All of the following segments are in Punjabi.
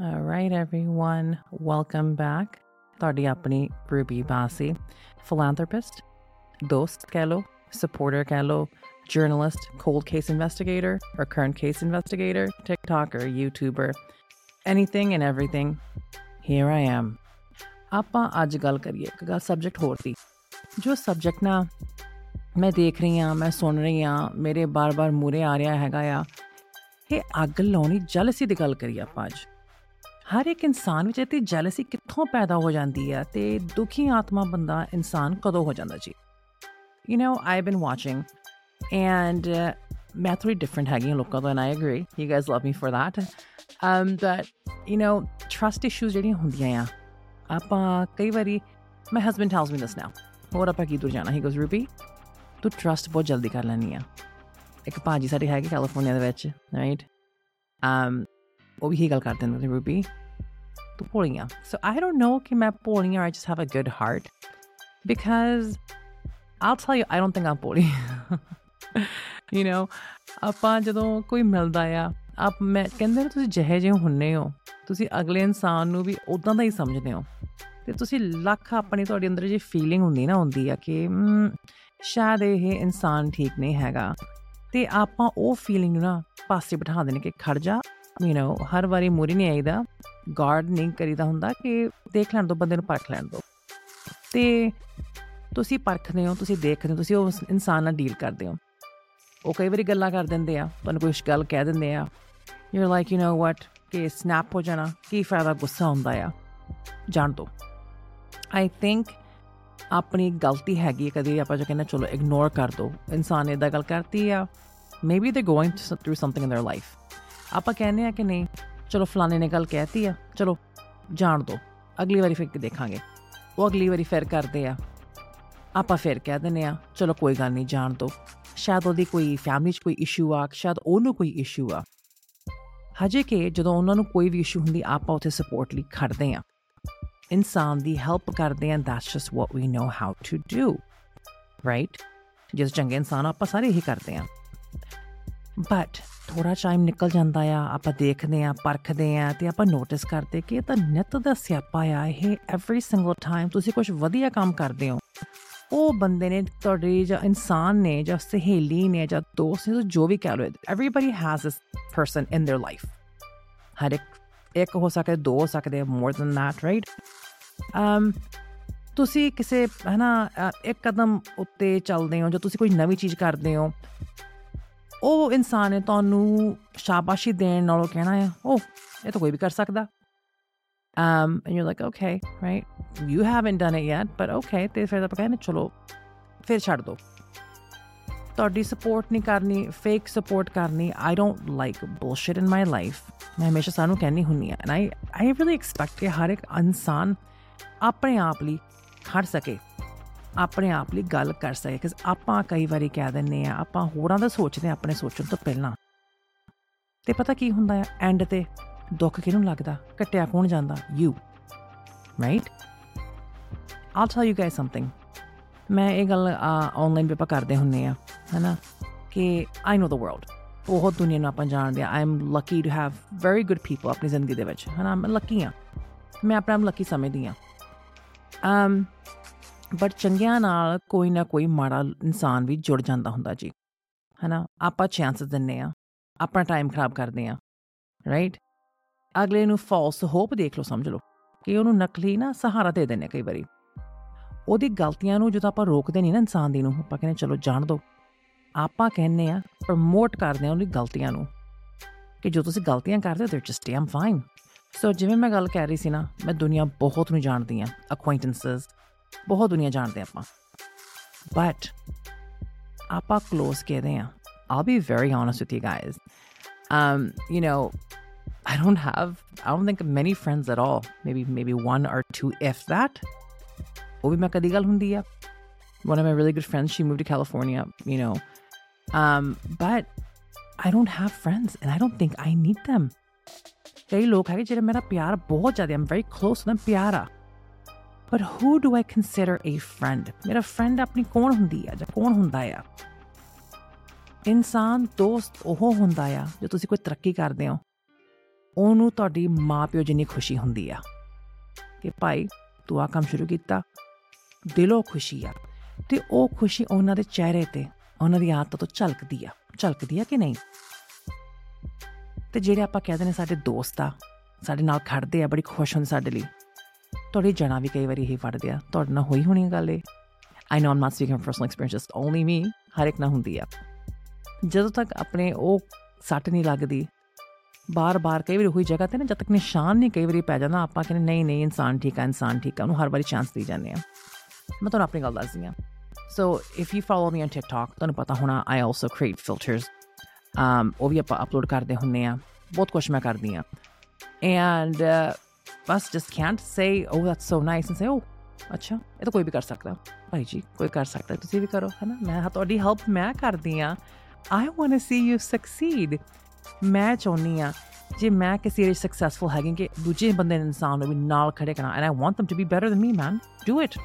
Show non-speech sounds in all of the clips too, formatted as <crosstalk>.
All right, everyone. Welcome back. ਤੁਹਾਡੀ ਆਪਣੀ Ruby Basi, philanthropist, ਦੋਸਤ ਕਹਿ ਲੋ, supporter ਕਹਿ ਲੋ, journalist, cold case investigator, or current case investigator, TikToker, YouTuber, anything and everything. Here I am. ਆਪਾਂ ਅੱਜ ਗੱਲ ਕਰੀਏ ਇੱਕ ਗੱਲ ਸਬਜੈਕਟ ਹੋਰ ਸੀ ਜੋ ਸਬਜੈਕਟ ਨਾ ਮੈਂ ਦੇਖ ਰਹੀ ਹਾਂ ਮੈਂ ਸੁਣ ਰਹੀ ਹਾਂ ਮੇਰੇ ਬਾਰ-ਬਾਰ ਮੂਰੇ ਆ ਰਿਹਾ ਹੈਗਾ ਆ ਇਹ ਅੱਗ ਲਾਉਣੀ ਜੈਲਸੀ ਦੀ ਗੱਲ ਕਰੀਏ ਆਪਾਂ ਅੱਜ ਹਰ ਇੱਕ ਇਨਸਾਨ ਵਿੱਚ ਇਤੀ ਜੈਲਸੀ ਕਿੱਥੋਂ ਪੈਦਾ ਹੋ ਜਾਂਦੀ ਹੈ ਤੇ ਦੁਖੀ ਆਤਮਾ ਬੰਦਾ ਇਨਸਾਨ ਕਦੋਂ ਹੋ ਜਾਂਦਾ ਜੀ? You know I been watching and ਮੈਂ ਥੋੜੀ ਡਿਫਰੈਂਟ ਹੈਗੀ ਲੋਕਾਂ ਤੋਂ and I agree you guys love me for that um but, you know, trust issues ਜਿਹੜੀਆਂ ਹੁੰਦੀਆਂ ਆ, ਆਪਾਂ ਕਈ ਵਾਰੀ, my husband tells me this now. ਹੋਰ ਆਪਾਂ ਕੀ ਦੂਰ ਜਾਣਾ? ਹੀ ਗੋਜ਼ ਰੂਪੀ ਤੂੰ ਟਰਸਟ ਬਹੁਤ ਜਲਦੀ ਕਰ ਲੈਣੀ ਆ। ਇੱਕ ਭਾਜੀ ਸਾਡੇ ਹੈਗੇ ਕੈਲੀਫੋਰਨੀਆ ਦੇ ਵਿੱਚ ਰਾਈਟ um ਉਹ ਵੀ ਹੀ ਗੱਲ ਕਰਦੇ ਨੇ ਰੂਬੀ ਤੂੰ ਭੋਲੀਆਂ। So, I don't know ਕਿ ਮੈਂ ਭੋਲੀਆਂ I just have a good heart because, I'll tell you, I don't think I'm Bholi. You know, ਆਪਾਂ ਜਦੋਂ ਕੋਈ ਮਿਲਦਾ ਆ, ਆਪ ਮੈਂ ਕਹਿੰਦੇ ਨੇ, ਤੁਸੀਂ ਜਿਹੇ ਜਿਹੇ ਹੁੰਨੇ ਹੋ। ਤੁਸੀਂ ਅਗਲੇ ਇਨਸਾਨ ਨੂੰ ਵੀ ਉਦਾਂ ਦਾ ਹੀ ਸਮਝਦੇ ਹੋ। ਤੇ ਤੁਸੀਂ ਲੱਖ ਆਪਣੀ ਤੁਹਾਡੇ ਅੰਦਰ ਜੇ ਫੀਲਿੰਗ ਹੁੰਦੀ ਨਾ, ਹੁੰਦੀ ਆ ਕਿ ਸ਼ਾਇਦ ਇਹ ਇਨਸਾਨ ਠੀਕ ਨਹੀਂ ਹੈਗਾ। ਤੇ ਆਪਾਂ ਉਹ ਫੀਲਿੰਗ ਨੂੰ ਨਾ ਪਾਸੇ ਬਿਠਾ ਦੇਣੇ ਕਿ ਖੜ ਜਾ ਯੂ نو ਹਰ ਵਾਰੀ ਮੂਰੀ ਨਹੀਂ ਆਈਦਾ ਗਾਰਡ ਨਹੀਂ ਕਰੀਦਾ ਹੁੰਦਾ ਕਿ ਦੇਖ ਲੈਣ ਦੋ ਬੰਦੇ ਨੂੰ ਪਰਖ ਲੈਣ ਦੋ ਤੇ ਤੁਸੀਂ ਪਰਖਦੇ ਹੋ ਤੁਸੀਂ ਦੇਖਦੇ ਹੋ ਤੁਸੀਂ ਉਸ ਇਨਸਾਨ ਨਾਲ ਡੀਲ ਕਰਦੇ ਹੋ ਉਹ ਕਈ ਵਾਰੀ ਗੱਲਾਂ ਕਰ ਦਿੰਦੇ ਆ ਤੁਹਾਨੂੰ ਕੋਈ ਗੱਲ ਕਹਿ ਦਿੰਦੇ ਆ you are like you know what ਕਿ ਸਨੈਪ ਹੋ ਜਾਣਾ ਕੀ ਫਾਇਦਾ ਗੁੱਸਾ ਹੁੰਦਾ ਆ ਜਾਣ ਦੋ ਆਈ ਥਿੰਕ ਆਪਣੀ ਗਲਤੀ ਹੈਗੀ ਕਦੇ ਆਪਾਂ ਜੋ ਕਹਿੰਦੇ ਚਲੋ ਇਗਨੋਰ ਕਰ ਦੋ ਇਨਸਾਨ ਇਹਦਾ ਗੱਲ ਕਰਤੀ ਆ maybe they going through something in their life ਆਪਾਂ ਕਹਿੰਦੇ ਆ ਕਿ ਨਹੀਂ, ਚਲੋ ਫਲਾਣੇ ਨੇ ਗੱਲ ਕਹਿਤੀ ਆ, ਚਲੋ ਜਾਣ ਦੋ, ਅਗਲੀ ਵਾਰੀ ਫਿਰ ਦੇਖਾਂਗੇ। ਉਹ ਅਗਲੀ ਵਾਰੀ ਫਿਰ ਕਰਦੇ ਆ। ਆਪਾਂ ਫਿਰ ਕਹਿ ਦਿੰਨੇ ਆ ਚਲੋ ਕੋਈ ਗੱਲ ਨਹੀਂ, ਜਾਣ ਦੋ। ਸ਼ਾਇਦ ਉਹਦੀ ਕੋਈ ਫੈਮਿਲੀ 'ਚ ਕੋਈ ਇਸ਼ੂ ਆ, ਸ਼ਾਇਦ ਉਹਨੂੰ ਕੋਈ ਇਸ਼ੂ ਆ। ਹਜੇ ਕਿ ਜਦੋਂ ਉਹਨਾਂ ਨੂੰ ਕੋਈ ਵੀ ਇਸ਼ੂ ਹੁੰਦੀ, ਆਪਾਂ ਉੱਥੇ ਸਪੋਰਟ ਲਈ ਖੜਦੇ ਆ ਇਨਸਾਨ ਦੀ ਹੈਲਪ ਕਰਦੇ ਆ that's just what we know how to do right ਜਿਸ ਚੰਗੇ ਇਨਸਾਨ ਆਪਾਂ ਸਾਰੇ ਇਹੀ ਕਰਦੇ ਆ ਬਟ ਥੋੜਾ ਟਾਈਮ ਨਿਕਲ ਜਾਂਦਾ ਆ ਆਪਾਂ ਦੇਖਦੇ ਆ ਪਰਖਦੇ ਆ ਤੇ ਆਪਾਂ ਨੋਟਿਸ ਕਰਦੇ ਕਿ ਇਹ ਤਾਂ ਨਿਤ ਦਾ ਸਿਆਪਾ ਆ ਇਹ ਐਵਰੀ ਸਿੰਗਲ ਟਾਈਮ ਤੁਸੀਂ ਕੁਝ ਵਧੀਆ ਕੰਮ ਕਰਦੇ ਹੋ ਉਹ ਬੰਦੇ ਨੇ ਤੁਹਾਡੇ ਜਾਂ ਇਨਸਾਨ ਨੇ ਜਾਂ ਸਹੇਲੀ ਨੇ ਜਾਂ ਦੋਸਤ ਨੇ ਜੋ ਵੀ ਕਹਿ ਲੋ everybody has this person in their life ਹਰ ਇੱਕ ਇੱਕ ਹੋ ਸਕਦੇ ਦੋ ਹੋ ਸਕਦੇ more than that right um ਤੁਸੀਂ ਕਿਸੇ ਹਨਾ ਇੱਕ ਕਦਮ ਉੱਤੇ ਚੱਲਦੇ ਹੋ ਜਾਂ ਤੁਸੀਂ ਕੋਈ ਨਵੀਂ ਚੀਜ਼ ਕਰਦੇ ਹੋ ਉਹ ਇਨਸਾਨ ਨੇ ਤੁਹਾਨੂੰ ਸ਼ਾਬਾਸ਼ੀ ਦੇਣ ਨਾਲੋਂ ਕਹਿਣਾ ਹੈ ਉਹ ਇਹ ਤਾਂ ਕੋਈ ਵੀ ਕਰ ਸਕਦਾ। Um and you're like, okay, right, you haven't done it yet, but okay. ਤੇ ਫਿਰ ਆਪਾਂ ਕਹਿੰਦੇ, ਚਲੋ, ਫਿਰ ਛੱਡ ਦੋ। ਤੁਹਾਡੀ ਸਪੋਰਟ ਨਹੀਂ ਕਰਨੀ ਫੇਕ ਸਪੋਰਟ ਕਰਨੀ I don't like bullshit in my life ਮੈਂ ਹਮੇਸ਼ਾ ਸਾਨੂੰ ਕਹਿਣੀ ਹੁੰਨੀ ਆ and I I really expect ਕਿ ਹਰ ਇੱਕ ਇਨਸਾਨ ਆਪਣੇ ਆਪ ਲਈ ਖੜ ਸਕੇ। ਆਪਣੇ ਆਪ ਲਈ ਗੱਲ ਕਰ ਸਕੇ ਕਿ ਆਪਾਂ ਕਈ ਵਾਰੀ ਕਹਿ ਦਿੰਨੇ ਆ ਆਪਾਂ ਹੋਰਾਂ ਦਾ ਸੋਚਦੇ ਆ ਆਪਣੇ ਸੋਚਣ ਤੋਂ ਪਹਿਲਾਂ। ਤੇ ਪਤਾ ਕੀ ਹੁੰਦਾ ਹੈ ਐਂਡ ਤੇ ਦੁੱਖ ਕਿਹਨੂੰ ਲੱਗਦਾ? ਕੱਟਿਆ ਕੌਣ ਜਾਂਦਾ? You right all tell you guys something ਮੈਂ ਇਹ ਗੱਲ ਆਨਲਾਈਨ ਵੀ ਆਪਾਂ ਕਰਦੇ ਹੁੰਨੇ ਆ ਹੈਨਾ? ਕਿ ਆਈ ਨੋ ਦ ਵਰਲਡ ਬਹੁਤ ਦੁਨੀਆ ਨੂੰ ਆਪਾਂ ਜਾਣਦੇ ਆ I am lucky to have very good people ਆਪਣੀ ਜ਼ਿੰਦਗੀ ਦੇ ਵਿੱਚ, ਹੈਨਾ? ਮੈਂ ਲੱਕੀ ਆ ਮੈਂ ਆਪਣਾ ਲੱਕੀ ਸਮਝਦੀ ਆ um ਬਟ ਚੰਗਿਆਂ ਨਾਲ ਕੋਈ ਨਾ ਕੋਈ ਮਾੜਾ ਇਨਸਾਨ ਵੀ ਜੁੜ ਜਾਂਦਾ ਹੁੰਦਾ ਜੀ। ਹੈਨਾ? ਆਪਾਂ ਚਾਂਸਸ ਦਿੰਨੇ ਆ ਆਪਣਾ ਟਾਈਮ ਖਰਾਬ ਕਰਦੇ ਆ ਰਾਈਟ ਅਗਲੇ ਨੂੰ ਫਾਲਸ ਹੋਪ ਦੇਖ ਲਓ, ਸਮਝ ਲਓ। ਕਿ ਉਹਨੂੰ ਨਕਲੀ ਨਾ ਸਹਾਰਾ ਦੇ ਦਿੰਨੇ ਕਈ ਵਾਰੀ। ਉਹਦੀ ਗਲਤੀਆਂ ਨੂੰ ਜਦੋਂ ਆਪਾਂ ਰੋਕਦੇ ਨਹੀਂ ਨਾ ਇਨਸਾਨ ਦੀ ਨੂੰ, ਆਪਾਂ ਕਹਿੰਦੇ ਚਲੋ ਜਾਣ ਦਿਓ ਆਪਾਂ ਕਹਿੰਨੇ ਆ ਪ੍ਰਮੋਟ ਕਰਦੇ ਆ ਉਹਦੀ ਗਲਤੀਆਂ ਨੂੰ। ਕਿ ਜੋ ਤੁਸੀਂ ਗਲਤੀਆਂ ਕਰਦੇ ਹੋ ਦੇ ਜਸਟ ਆਮ ਫਾਈਨ ਸੋ ਜਿਵੇਂ ਮੈਂ ਗੱਲ ਕਰ ਰਹੀ ਸੀ ਨਾ, ਮੈਂ ਦੁਨੀਆ ਬਹੁਤ ਨੂੰ ਜਾਣਦੀ ਆ ਅਕੁਆਇੰਟੈਂਸਸ ਬਹੁਤ ਦੁਨੀਆ ਜਾਣਦੇ ਆ ਆਪਾਂ ਬਟ ਆਪਾਂ ক্লোਜ਼ ਕਹਦੇ ਆ I'll be very honest with you guys. Um, you know, I don't have I don't think many friends at all. Maybe maybe one or two if that. ਉਹ ਵੀ ਮੈਂ ਕਦੀ ਗੱਲ ਹੁੰਦੀ ਆ one of my really good friends she moved to california you know um, but i don't have friends and i don't think i need them i'm very close to them pyara ਆ But who do I consider a friend? ਮੇਰਾ friend ਆਪਣੀ ਕੌਣ ਹੁੰਦੀ ਆ ਜਾਂ ਕੌਣ ਹੁੰਦਾ ਆ? ਇਨਸਾਨ, ਦੋਸਤ ਉਹ ਹੁੰਦਾ ਆ ਜੇ ਤੁਸੀਂ ਕੋਈ ਤਰੱਕੀ ਕਰਦੇ ਹੋ। ਉਹਨੂੰ ਤੁਹਾਡੀ ਮਾਪਿਓ ਜਿੰਨੀ ਖੁਸ਼ੀ ਹੁੰਦੀ ਆ। ਕਿ ਭਾਈ, ਤੂੰ ਆ ਕੰਮ ਸ਼ੁਰੂ ਕੀਤਾ। ਦਿਲੋਂ ਖੁਸ਼ੀ ਆ। ਤੇ ਉਹ ਖੁਸ਼ੀ ਉਹਨਾਂ ਦੇ ਚਿਹਰੇ ਤੇ, ਉਹਨਾਂ ਦੀ ਆਦਤ ਤੋਂ ਝਲਕਦੀ ਆ। ਝਲਕਦੀ ਆ ਕਿ ਨਹੀਂ? ਤੇ ਜਿਹੜੇ ਆਪਾਂ ਕਹਿੰਦੇ ਨੇ ਸਾਡੇ ਦੋਸਤ ਆ, ਸਾਡੇ ਨਾਲ ਖੜਦੇ ਆ, ਬੜੀ ਖੁਸ਼ ਹੁੰਦੇ ਸਾਡੇ ਲਈ। ਤੁਹਾਡੀ ਜਣਾ ਵੀ ਕਈ ਵਾਰੀ ਹੀ ਫੜਦੇ ਆ। ਤੁਹਾਡੇ ਨਾਲ ਹੋਈ ਹੋਣੀ ਗੱਲ ਇਹ? I know I'm not speaking from personal experience just only me ਹਰ ਇੱਕ ਨਾਲ ਹੁੰਦੀ ਆ। ਜਦੋਂ ਤੱਕ ਆਪਣੇ ਉਹ ਸੱਟ ਨਹੀਂ ਲੱਗਦੀ, ਬਾਰ-ਬਾਰ ਕਈ ਵਾਰੀ ਉਹੀ ਜਗ੍ਹਾ ਤੇ ਨਾ, ਜਦ ਤੱਕ ਨਿਸ਼ਾਨ ਨਹੀਂ ਕਈ ਵਾਰੀ ਪੈ ਜਾਂਦਾ, ਆਪਾਂ ਕਹਿੰਦੇ ਨਹੀਂ ਨਹੀਂ, ਇਨਸਾਨ ਠੀਕ ਆ, ਇਨਸਾਨ ਠੀਕ ਆ, ਉਹਨੂੰ ਹਰ ਵਾਰੀ ਚਾਂਸ ਦੇ ਜਾਂਦੇ ਆ। ਮੈਂ ਤੁਹਾਨੂੰ ਆਪਣੀ ਗੱਲ ਦੱਸਦੀ ਆ। So if you follow me on TikTok ਤੁਹਾਨੂੰ ਪਤਾ ਹੋਣਾ I also create filters um ਉਹ ਵੀ ਆਪਾਂ ਅਪਲੋਡ ਕਰਦੇ ਹੁੰਨੇ ਆ। ਬਹੁਤ ਕੁਝ ਮੈਂ ਕਰਦੀ ਆ। And bus just can't say oh that's so nice and say oh ਅੱਛਾ ਇਹ ਤਾਂ ਕੋਈ ਵੀ ਕਰ ਸਕਦਾ, ਭਾਈ ਜੀ, ਕੋਈ ਕਰ ਸਕਦਾ, ਤੁਸੀਂ ਵੀ ਕਰੋ, ਹੈਨਾ? ਮੈਂ ਤੁਹਾਡੀ ਹੈਲਪ ਮੈਂ ਕਰਦੀ ਆ I want to see you succeed ਮੈਂ ਚਾਹੁੰਦੀ ਆ ਜੇ ਮੈਂ ਕਿਸੇ ਵਿੱਚ ਸਕਸੈਸਫੁਲ ਹੈਗੀ ਕਿ ਦੂਜੇ ਬੰਦੇ ਦੇ ਇਨਸਾਨ ਨੂੰ ਵੀ ਨਾਲ ਖੜੇ ਕਰਨਾ and I want them to be better than me, man, do it,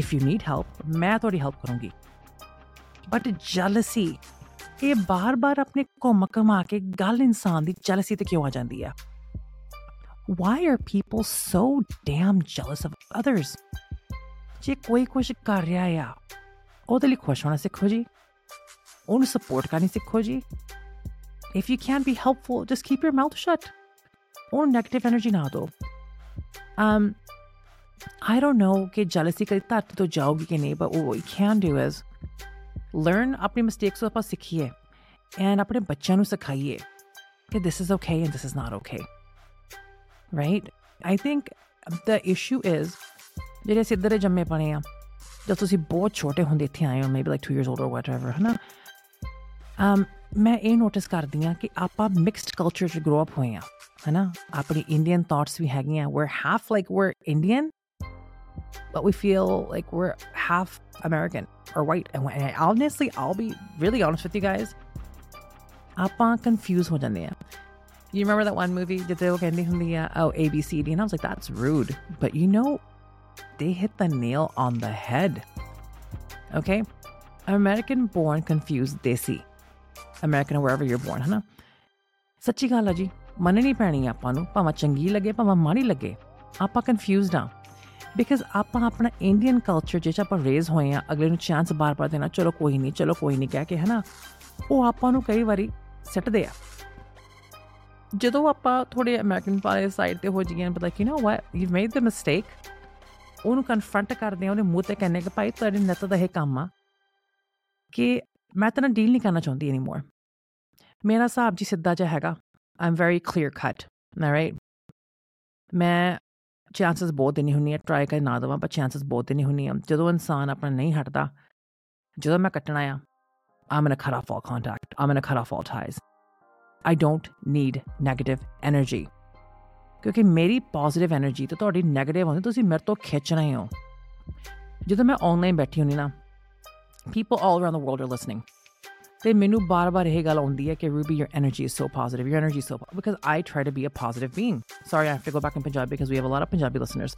if you need help, ਮੈਂ ਤੁਹਾਡੀ ਹੈਲਪ ਕਰੂੰਗੀ। ਬਟ jealousy, ਇਹ ਬਾਰ-ਬਾਰ ਆਪਣੇ ਘੁੰਮ ਘਮਾ ਕੇ ਗੱਲ ਇਨਸਾਨ ਦੀ jealousy ਤੇ ਕਿਉਂ ਆ ਜਾਂਦੀ ਆ why are people so damn jealous of others ਜੇ ਕੋਈ ਕੁਝ ਕਰ ਰਿਹਾ ਆ ਉਹਦੇ ਲਈ ਖੁਸ਼ ਹੋਣਾ ਸਿੱਖੋ ਜੀ ਉਹਨੂੰ ਸਪੋਰਟ ਕਰਨੀ ਸਿੱਖੋ ਜੀ if you can't be helpful just keep your mouth shut or negative energy ਨਾ ਦਿਓ um I don't know ਕਿ jealousy ਕਦੀ ਧਰਤੀ ਤੋਂ ਜਾਊਗੀ ਕਿ ਨਹੀਂ but what we can do is learn ਆਪਣੀ mistakes ਤੋਂ ਆਪਾਂ ਸਿੱਖੀਏ and ਆਪਣੇ ਬੱਚਿਆਂ ਨੂੰ ਸਿਖਾਈਏ ਕਿ this is okay and this is not okay right? I think the issue is ਜਿਹੜੇ ਅਸੀਂ ਇੱਧਰ ਜੰਮੇ ਪਣੇ ਆ ਜਦ ਤੁਸੀਂ ਬਹੁਤ ਛੋਟੇ ਹੁੰਦੇ ਇੱਥੇ ਆਏ ਹੋ maybe like 2 years old or whatever ਹਨਾ ਅਮ ਮੈਂ ਇਹ ਨੋਟਿਸ ਕਰਦੀ ਆ ਕਿ ਆਪਾਂ ਮਿਕਸਡ ਕਲਚਰ ਚ ਗਰੋ ਅਪ ਹੋਏ ਆ ਹਨਾ ਆਪਣੀ ਇੰਡੀਅਨ ਥਾਟਸ ਵੀ ਹੈਗੀਆਂ we half like we Indian but we feel like we're half American or white. And, honestly, I'll be really honest with you guys. ਆਪਾਂ ਕਨਫਿਊਜ਼ ਹੋ ਜਾਂਦੇ ਆ You remember that one movie ਜਿੱਥੇ ਉਹ ਕਹਿੰਦੀ ਹੁੰਦੀ ਆ oh ABCD and I was like that's rude but you know they hit the nail on the head okay American born confused desi American or wherever you're born ਹਨਾ ਸੱਚੀ ਗੱਲ ਆ ਜੀ ਮੰਨਣੀ ਪੈਣੀ ਆ ਆਪਾਂ ਨੂੰ ਭਾਵੇਂ ਚੰਗੀ ਲੱਗੇ ਭਾਵੇਂ ਮਾੜੀ ਲੱਗੇ ਆਪਾਂ ਕਨਫਿਊਜ਼ਡ ਆ ਬਿਕਾਜ਼ ਆਪਾਂ ਆਪਣਾ ਇੰਡੀਅਨ ਕਲਚਰ ਜਿਹ ਚ ਆਪਾਂ ਰੇਜ਼ ਹੋਏ ਆ ਅਗਲੇ ਨੂੰ ਚਾਂਸ ਬਾਰ-ਬਾਰ ਦੇਣਾ ਚਲੋ ਕੋਈ ਨਹੀਂ ਚਲੋ ਕੋਈ ਨਹੀਂ ਕਹਿ ਕੇ ਹਨਾ ਉਹ ਆਪਾਂ ਨੂੰ ਕਈ ਵਾਰੀ ਸਿੱਟਦੇ ਆ ਜਦੋਂ ਆਪਾਂ ਥੋੜੇ ਅਮਰੀਕਨ ਵਾਲੇ ਸਾਈਡ ਤੇ ਹੋ ਜੀਏ ਪਤਾ ਕਿ ਨਾ what you made the mistake ਉਹਨੂੰ ਕਨਫਰੰਟ ਕਰਦੇ ਆ ਉਹਨੇ ਮੂੰਹ ਤੇ ਕਹਿੰਨੇ ਕਿ ਭਾਈ ਤੁਹਾਡੇ ਨੱਤ ਦਾ ਇਹ ਕੰਮ ਆ ਕਿ ਮੈਂ ਤਾਂ ਡੀਲ ਨਹੀਂ ਕਰਨਾ ਚਾਹੁੰਦੀ ਐਨੀਮੋਰ ਮੇਰਾ ਹਿਸਾਬ ਜੀ ਸਿੱਧਾ ਜਿਹਾ ਹੈਗਾ। I am very clear cut right ਮੈਂ ਚਾਂਸਸ ਬਹੁਤ ਦੇਣੀ ਹੁੰਨੀ ਆ ਟਰਾਈ ਕਰ ਨਾ ਦਵਾਂ ਪਰ ਚਾਂਸਸ ਬਹੁਤ ਦੇਣੀ ਹੁੰਨੀ ਆ ਜਦੋਂ ਇਨਸਾਨ ਆਪਣਾ ਨਹੀਂ ਹਟਦਾ, ਜਦੋਂ ਮੈਂ ਕੱਟਣਾ ਆ, I'm going to cut off all contact. I'm going to cut off all I don't need negative energy ਕਿਉਂਕਿ ਮੇਰੀ ਪੋਜ਼ਿਟਿਵ એનર્ਜੀ ਤੇ ਤੁਹਾਡੀ 네ਗੇਟਿਵ ਹੁੰਦੀ ਤੁਸੀਂ ਮੇਰੇ ਤੋਂ ਖਿੱਚ ਰਹੇ ਹੋ। ਜਦੋਂ ਮੈਂ ਆਨਲਾਈਨ ਬੈਠੀ ਹੁੰਦੀ ਨਾ people all around the world are listening ਤੇ ਮੈਨੂੰ ਬਾਰ-ਬਾਰ ਇਹ ਗੱਲ ਆਉਂਦੀ ਹੈ ਕਿ Ruby your energy is so positive your energy is so because I try to be a positive being sorry I have to go back in Punjab because we have a lot of Punjabi listeners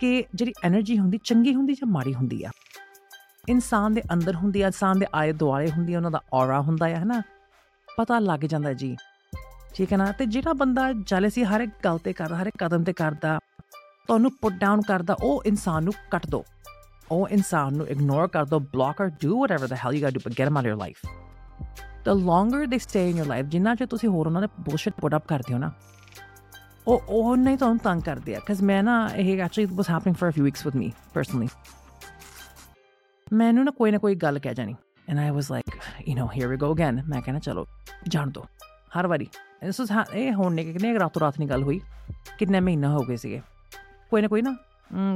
ਕਿ ਜਿਹੜੀ એનર્ਜੀ ਹੁੰਦੀ, ਚੰਗੀ ਹੁੰਦੀ ਜਾਂ ਮਾੜੀ ਹੁੰਦੀ ਆ। ਇਨਸਾਨ ਦੇ ਅੰਦਰ ਹੁੰਦੀ ਆ, ਇਨਸਾਨ ਦੇ ਆਲੇ ਦੁਆਲੇ ਹੁੰਦੀ ਆ, ਉਹਨਾਂ ਦਾ ਔਰਾ ਹੁੰਦਾ ਆ, ਹੈਨਾ? ਪਤਾ ਲੱਗ ਜਾਂਦਾ ਜੀ ਠੀਕ ਹੈ ਨਾ ਤੇ ਜਿਹੜਾ ਬੰਦਾ ਜੈਲਸੀ ਹਰ ਇੱਕ ਗੱਲ ਤੇ ਕਰਦਾ ਹਰ ਇੱਕ ਕਦਮ ਤੇ ਕਰਦਾ ਤੁਹਾਨੂੰ ਪੁੱਟ ਡਾਊਨ ਕਰਦਾ ਉਹ ਇਨਸਾਨ ਨੂੰ ਕੱਟ ਦੋ ਉਹ ਇਨਸਾਨ ਨੂੰ ਇਗਨੋਰ ਕਰ ਦੋ block or do whatever the hell you got to get him out your life the longer they stay in your life ਜਿੰਨਾ ਚਿਰ ਤੁਸੀਂ ਹੋਰ ਉਹਨਾਂ ਦੇ ਬੁਲਸ਼ਿਟ ਪੁੱਟ ਅਪ ਕਰਦੇ ਹੋ ਨਾ ਉਹ ਉਹ ਨਹੀਂ ਤੁਹਾਨੂੰ ਤੰਗ ਕਰਦੇ ਆ ਕਿਉਂਕਿ ਮੈਂ ਨਾ ਇਹ actually was happening for a few weeks with me personally ਮੈਨੂੰ ਨਾ ਕੋਈ ਨਾ ਕੋਈ ਗੱਲ ਕਹਿ ਜਾਣੀ and I was like you know here we go again ਮੈਂ ਕਹਿੰਦਾ ਚਲੋ ਜਾਣ ਦੋ ਹਰ ਵਾਰੀ ਇਸ ਵਾਸ ਇਹ ਹੁਣ ਨੇ ਕਿੰਨੇ ਰਾਤੋਂ ਰਾਤ ਨਹੀਂ ਗੱਲ ਹੋਈ ਕਿੰਨੇ ਮਹੀਨਾ ਹੋ ਗਏ ਸੀਗੇ ਕੋਈ ਨਾ ਕੋਈ ਨਾ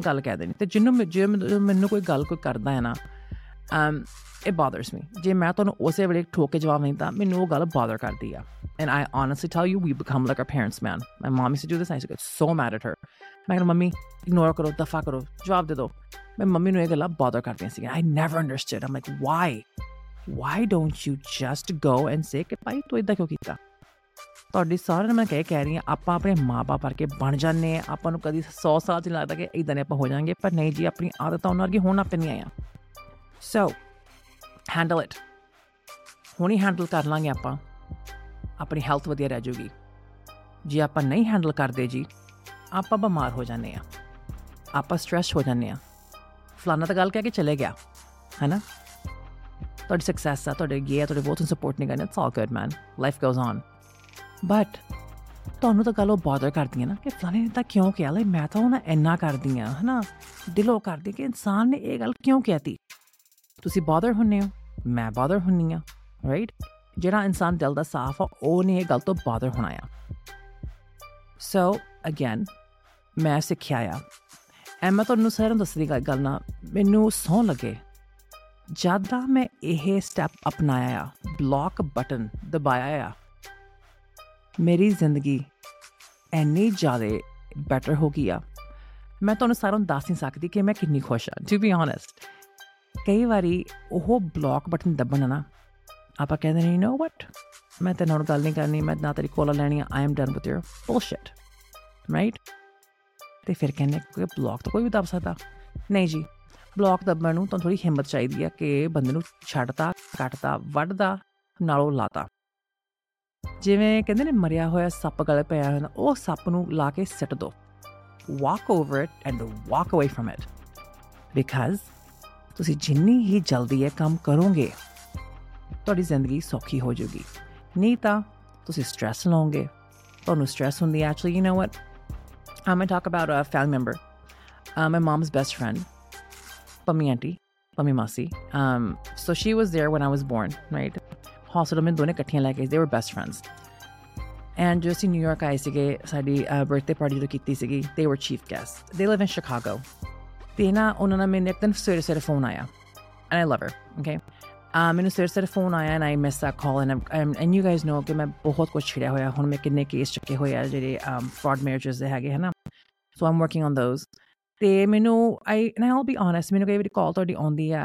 ਗੱਲ ਕਹਿ ਦੇਣੀ ਤੇ ਜਿੰਨੂੰ ਜੇ ਮੈਨੂੰ ਕੋਈ ਗੱਲ ਕੋਈ ਕਰਦਾ ਹੈ ਨਾ um it bothers me ਜੇ ਮੈਂ ਤੁਹਾਨੂੰ ਉਸੇ ਵੇਲੇ ਠੋਕ ਕੇ ਜਵਾਬ ਨਹੀਂ ਤਾਂ ਮੈਨੂੰ ਉਹ ਗੱਲ ਬਾਦਰ ਕਰਦੀ ਆ and I honestly tell you, we become like our parents, man my mom used to do this, and I used to get so mad at her ਮੈਂ ਕਹਿੰਦਾ ਮੰਮੀ ਇਗਨੋਰ ਕਰੋ, ਦਫਾ ਕਰੋ, ਜਵਾਬ ਦੇ ਦਿਓ। ਮੈਂ ਮੰਮੀ ਨੂੰ ਇਹ ਗੱਲਾਂ ਬਾਦਰ ਕਰਦੀਆਂ ਸੀ I never understood. I'm like, why? Why don't you just go and say ਕਿ ਭਾਈ ਤੂੰ ਇਦਾਂ ਕਿਉਂ ਕੀਤਾ? ਤੁਹਾਡੀ ਸਾਰਿਆਂ ਨੂੰ ਮੈਂ ਕਹਿ ਕਹਿ ਰਹੀ ਹਾਂ, ਆਪਾਂ ਆਪਣੇ ਮਾਪੇ ਵਰਗੇ ਬਣ ਜਾਂਦੇ ਆ ਆਪਾਂ ਨੂੰ ਕਦੀ 100 ਸਾਲ ਚ ਲੱਗਦਾ ਕਿ ਇਦਾਂ ਨੇ ਆਪਾਂ ਹੋ ਜਾਾਂਗੇ, ਪਰ ਨਹੀਂ ਜੀ, ਆਪਣੀ ਆਦਤਾਂ ਉਹਨਾਂ ਵਰਗੀ ਹੋਣਾ ਪੈਣੀਆਂ ਆ ਸੋ ਹੈਂਡਲ ਇਟ ਹੁਣੀ ਹੈਂਡਲ ਕਰ ਲਾਂਗੇ ਆਪਾਂ। ਆਪਣੀ ਹੈਲਥ ਵਧੀਆ ਰਹਿ ਜਾਊਗੀ ਜੇ ਆਪਾਂ ਨਹੀਂ ਹੈਂਡਲ ਕਰਦੇ ਜੀ ਆਪਾਂ ਬਿਮਾਰ ਹੋ ਜਾਂਦੇ ਆ। ਆਪਾਂ ਸਟ੍ਰੈਸ ਹੋ ਜਾਂਦੇ ਆ। ਫਲਾਣਾ ਤਾਂ ਗੱਲ ਕਹਿ ਕੇ ਚਲੇ ਗਿਆ, ਹੈਨਾ? ਤੁਹਾਡੀ ਸਕਸੈਸ ਆ, ਤੁਹਾਡੇ ਗਿਆ ਤੁਹਾਡੇ ਬਹੁਤ ਸਪੋਰਟ ਨਹੀਂ ਕਰਨਾ it's all good man life goes on but ਤੁਹਾਨੂੰ ਤਾਂ ਗੱਲ ਉਹ ਬਾਦਰ ਕਰਦੀ ਹੈ ਨਾ ਕਿ ਫਲਾਣੇ ਨੇ ਤਾਂ ਕਿਉਂ ਕਿਹਾ? ਲੈ ਮੈਂ ਤਾਂ ਉਹਨਾਂ ਇੰਨਾ ਕਰਦੀ ਆ, ਹਨਾ? ਦਿਲੋਂ ਕਰਦੀ ਕਿ ਇਨਸਾਨ ਨੇ ਇਹ ਗੱਲ ਕਿਉਂ ਕਹਿਤੀ? ਤੁਸੀਂ ਬਾਦਰ ਹੁੰਨੇ ਹੋ, ਮੈਂ ਬਾਦਰ ਹੁੰਨੀ ਆ ਰਾਈਟ ਜਿਹੜਾ ਇਨਸਾਨ ਦਿਲ ਦਾ ਸਾਫ਼ ਆ, ਉਹ ਨੇ ਇਹ ਗੱਲ ਤੋਂ ਬਾਦਰ ਹੋਣਾ ਆ। ਸੋ ਅਗੇਨ ਮੈਂ ਸਿੱਖਿਆ ਆ। ਐ ਮੈਂ ਤੁਹਾਨੂੰ ਸਾਰਿਆਂ ਨੂੰ ਦੱਸਦੀ ਗੱਲ ਨਾ ਮੈਨੂੰ ਸੌ ਲੱਗੇ। ਜਦ ਮੈਂ ਇਹ ਸਟੈਪ ਅਪਣਾਇਆ ਆ ਬਲੌਕ ਬਟਨ ਦਬਾਇਆ ਆ ਮੇਰੀ ਜ਼ਿੰਦਗੀ ਐਨੀ ਜ਼ਿਆਦਾ ਬੈਟਰ ਹੋ ਗਈ ਆ। ਮੈਂ ਤੁਹਾਨੂੰ ਸਾਰਿਆਂ ਨੂੰ ਦੱਸ ਨਹੀਂ ਸਕਦੀ ਕਿ ਮੈਂ ਕਿੰਨੀ ਖੁਸ਼ ਆ। ਟੂ ਬੀ ਓਨੈਸਟ ਕਈ ਵਾਰੀ ਉਹ ਬਲੌਕ ਬਟਨ ਦਬਣਾ ਨਾ ਆਪਾਂ ਕਹਿੰਦੇ ਨੋ ਵਟ ਮੈਂ ਤੇ ਨਾਲ ਗੱਲ ਨਹੀਂ ਕਰਨੀ ਮੈਂ ਨਾ ਤੇਰੀ ਕੋਲ ਲੈਣੀ ਆ I am done with your bullshit right ਤੇ ਫਿਰ ਕਹਿੰਦੇ ਕਿ ਬਲੌਕ ਤਾਂ ਕੋਈ ਵੀ ਦੱਬ ਸਕਦਾ। ਨਹੀਂ ਜੀ ਬਲੌਕ ਦੱਬਣ ਨੂੰ ਤਾਂ ਥੋੜੀ ਹਿੰਮਤ ਚਾਹੀਦੀ ਆ ਕਿ ਬੰਦੇ ਨੂੰ ਛੱਡਦਾ ਕੱਟਦਾ ਵੱਢਦਾ ਨਾਲੋਂ ਲਾਤਾ। ਜਿਵੇਂ ਕਹਿੰਦੇ ਨੇ, ਮਰਿਆ ਹੋਇਆ ਸੱਪ ਗਲੇ ਪਿਆ ਹੁੰਦਾ ਉਹ ਸੱਪ ਨੂੰ ਲਾ ਕੇ ਸਿੱਟ ਦੋ। Walk over it and walk away from it because ਤੁਸੀਂ ਜਿੰਨੀ ਹੀ ਜਲਦੀ ਇਹ ਕੰਮ ਕਰੋਗੇ, ਤੁਹਾਡੀ ਜ਼ਿੰਦਗੀ ਸੌਖੀ ਹੋ ਜਾਊਗੀ। ਨਹੀਂ ਤਾਂ ਤੁਸੀਂ ਸਟ्रेस ਲਓਗੇ ਤੁਹਾਨੂੰ ਸਟ्रेस ਹੁੰਦੀ actually you know what I'm going to talk about a family member. Uh, my mom's best friend, Pami auntie, Pami Masi. Um, so she was there when I was born, right? Hospital mein done ਇਕੱਠੀਆਂ ਲੈ ਕੇ they were best friends. And ਜੋ ਅਸੀਂ ਨਿਊਯਾਰਕ ਆਏ ਸੀਗੇ ਸਾਡੀ ਬਰਥਡੇ ਪਾਰਟੀ ਜੋ ਕੀਤੀ ਸੀਗੀ they were chief guests. They live in Chicago. ਤੇ ਨਾ ਉਹਨਾਂ ਨਾਲ ਮੈਨੂੰ ਇੱਕ ਦਿਨ ਸਵੇਰੇ ਸਵੇਰੇ ਫੋਨ ਆਇਆ and I love her, okay? ਮੈਨੂੰ ਸਵੇਰੇ ਸਵੇਰੇ ਫੋਨ ਆਇਆ and I miss that call and I'm, and you guys know ਕਿ ਮੈਂ ਬਹੁਤ ਕੁਝ ਛਿੜਿਆ ਹੋਇਆ ਹੁਣ ਮੈਂ ਕਿੰਨੇ ਕੇਸ ਚੱਕੇ ਹੋਏ ਆ ਜਿਹੜੇ fraud marriages ਦੇ ਹੈਗੇ ਹਨਾ so I'm working on those ਤੇ ਮੈਨੂੰ I and I'll be honest ਮੈਨੂੰ ਕਈ ਵਾਰੀ ਕਾਲ ਤੁਹਾਡੀ ਆਉਂਦੀ ਆ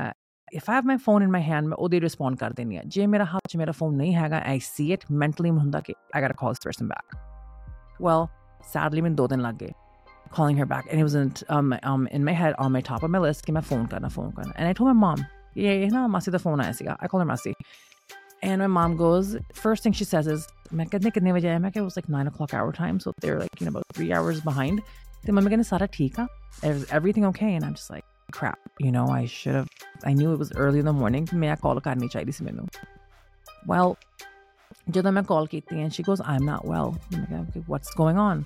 if I have my phone in my hand ਮੈਂ ਉਹਦੇ ਰਿਸਪੌਂਡ ਕਰ ਦਿੰਦੀ ਆ ਜੇ ਮੇਰਾ ਹੱਥ 'ਚ ਮੇਰਾ ਫੋਨ ਨਹੀਂ ਹੈਗਾ I see it mentally ਹੁੰਦਾ ਕਿ I gotta call this person back well sadly ਮੈਨੂੰ ਦੋ ਦਿਨ ਲੱਗ ਗਏ calling her back and it wasn't um, um in my head on my top of my list ਕਿ ਮੈਂ ਫੋਨ ਕਰਨਾ ਫੋਨ ਕਰਨਾ and I told my mom yeah, yeah, no, Masi the phone ਆਇਆ ਸੀਗਾ I call her Masi and my mom goes first thing she says is ਮੈਂ ਕਿੰਨੇ ਕਿੰਨੇ ਵਜੇ ਆਇਆ ਮੈਂ ਕਿ it was like 9 o'clock our time so they're like you know about 3 hours behind ਤੇ ਮੰਮੀ ਕਹਿੰਦੇ ਸਾਰਾ ਠੀਕ ਆ everything okay and I'm just like crap you know I should have I knew it was early in the morning ਮੈਂ ਕਾਲ ਕਰਨੀ ਚਾਹੀਦੀ ਸੀ ਮੈਨੂੰ well ਜਦੋਂ ਮੈਂ ਕਾਲ ਕੀਤੀ and she goes I'm not well ਮੈਂ ਕਿਹਾ what's going on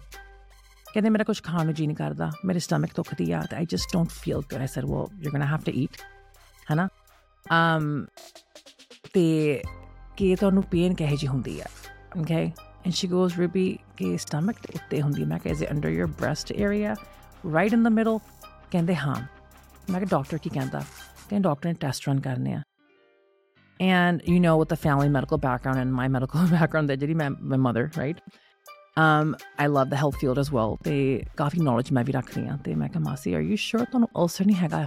ਕਹਿੰਦੇ ਮੇਰਾ ਕੁਝ ਖਾਣ ਨੂੰ ਜੀ ਨਹੀਂ ਕਰਦਾ ਮੇਰੇ ਸਟਮਕ ਦੁਖਦੀ ਆ ਤੇ I just don't feel good I said well you're going to have to eat ਹਨਾ um ਤੇ ਕਿ ਤੁਹਾਨੂੰ ਪੇਨ ਕਹੇ ਜੀ ਹੁੰਦੀ ਆ okay and she goes ruby ਕਿ stomach ਦੇ ਉੱਤੇ ਹੁੰਦੀ ਮੈਂ ਕਿਹਾ is it under your breast area right in the middle ਕਹਿੰਦੇ ਹਾਂ ਮੈਂ ਕਿਹਾ ਡਾਕਟਰ ਕੀ ਕਹਿੰਦਾ ਕਹਿੰਦੇ ਡਾਕਟਰ ਨੇ ਟੈਸਟ ਰਨ ਕਰਨੇ ਆ and you know with the family medical background and my medical <laughs> background that ਜਿਹੜੀ my mother right um I love the health field as well ਤੇ ਕਾਫੀ knowledge ਮੈਂ ਵੀ ਰੱਖਦੀ ਆ ਤੇ ਮੈਂ ਕਿਹਾ ਮਾਸੀ are you sure ਤੁਹਾਨੂੰ ulcer ਨਹੀਂ ਹੈਗਾ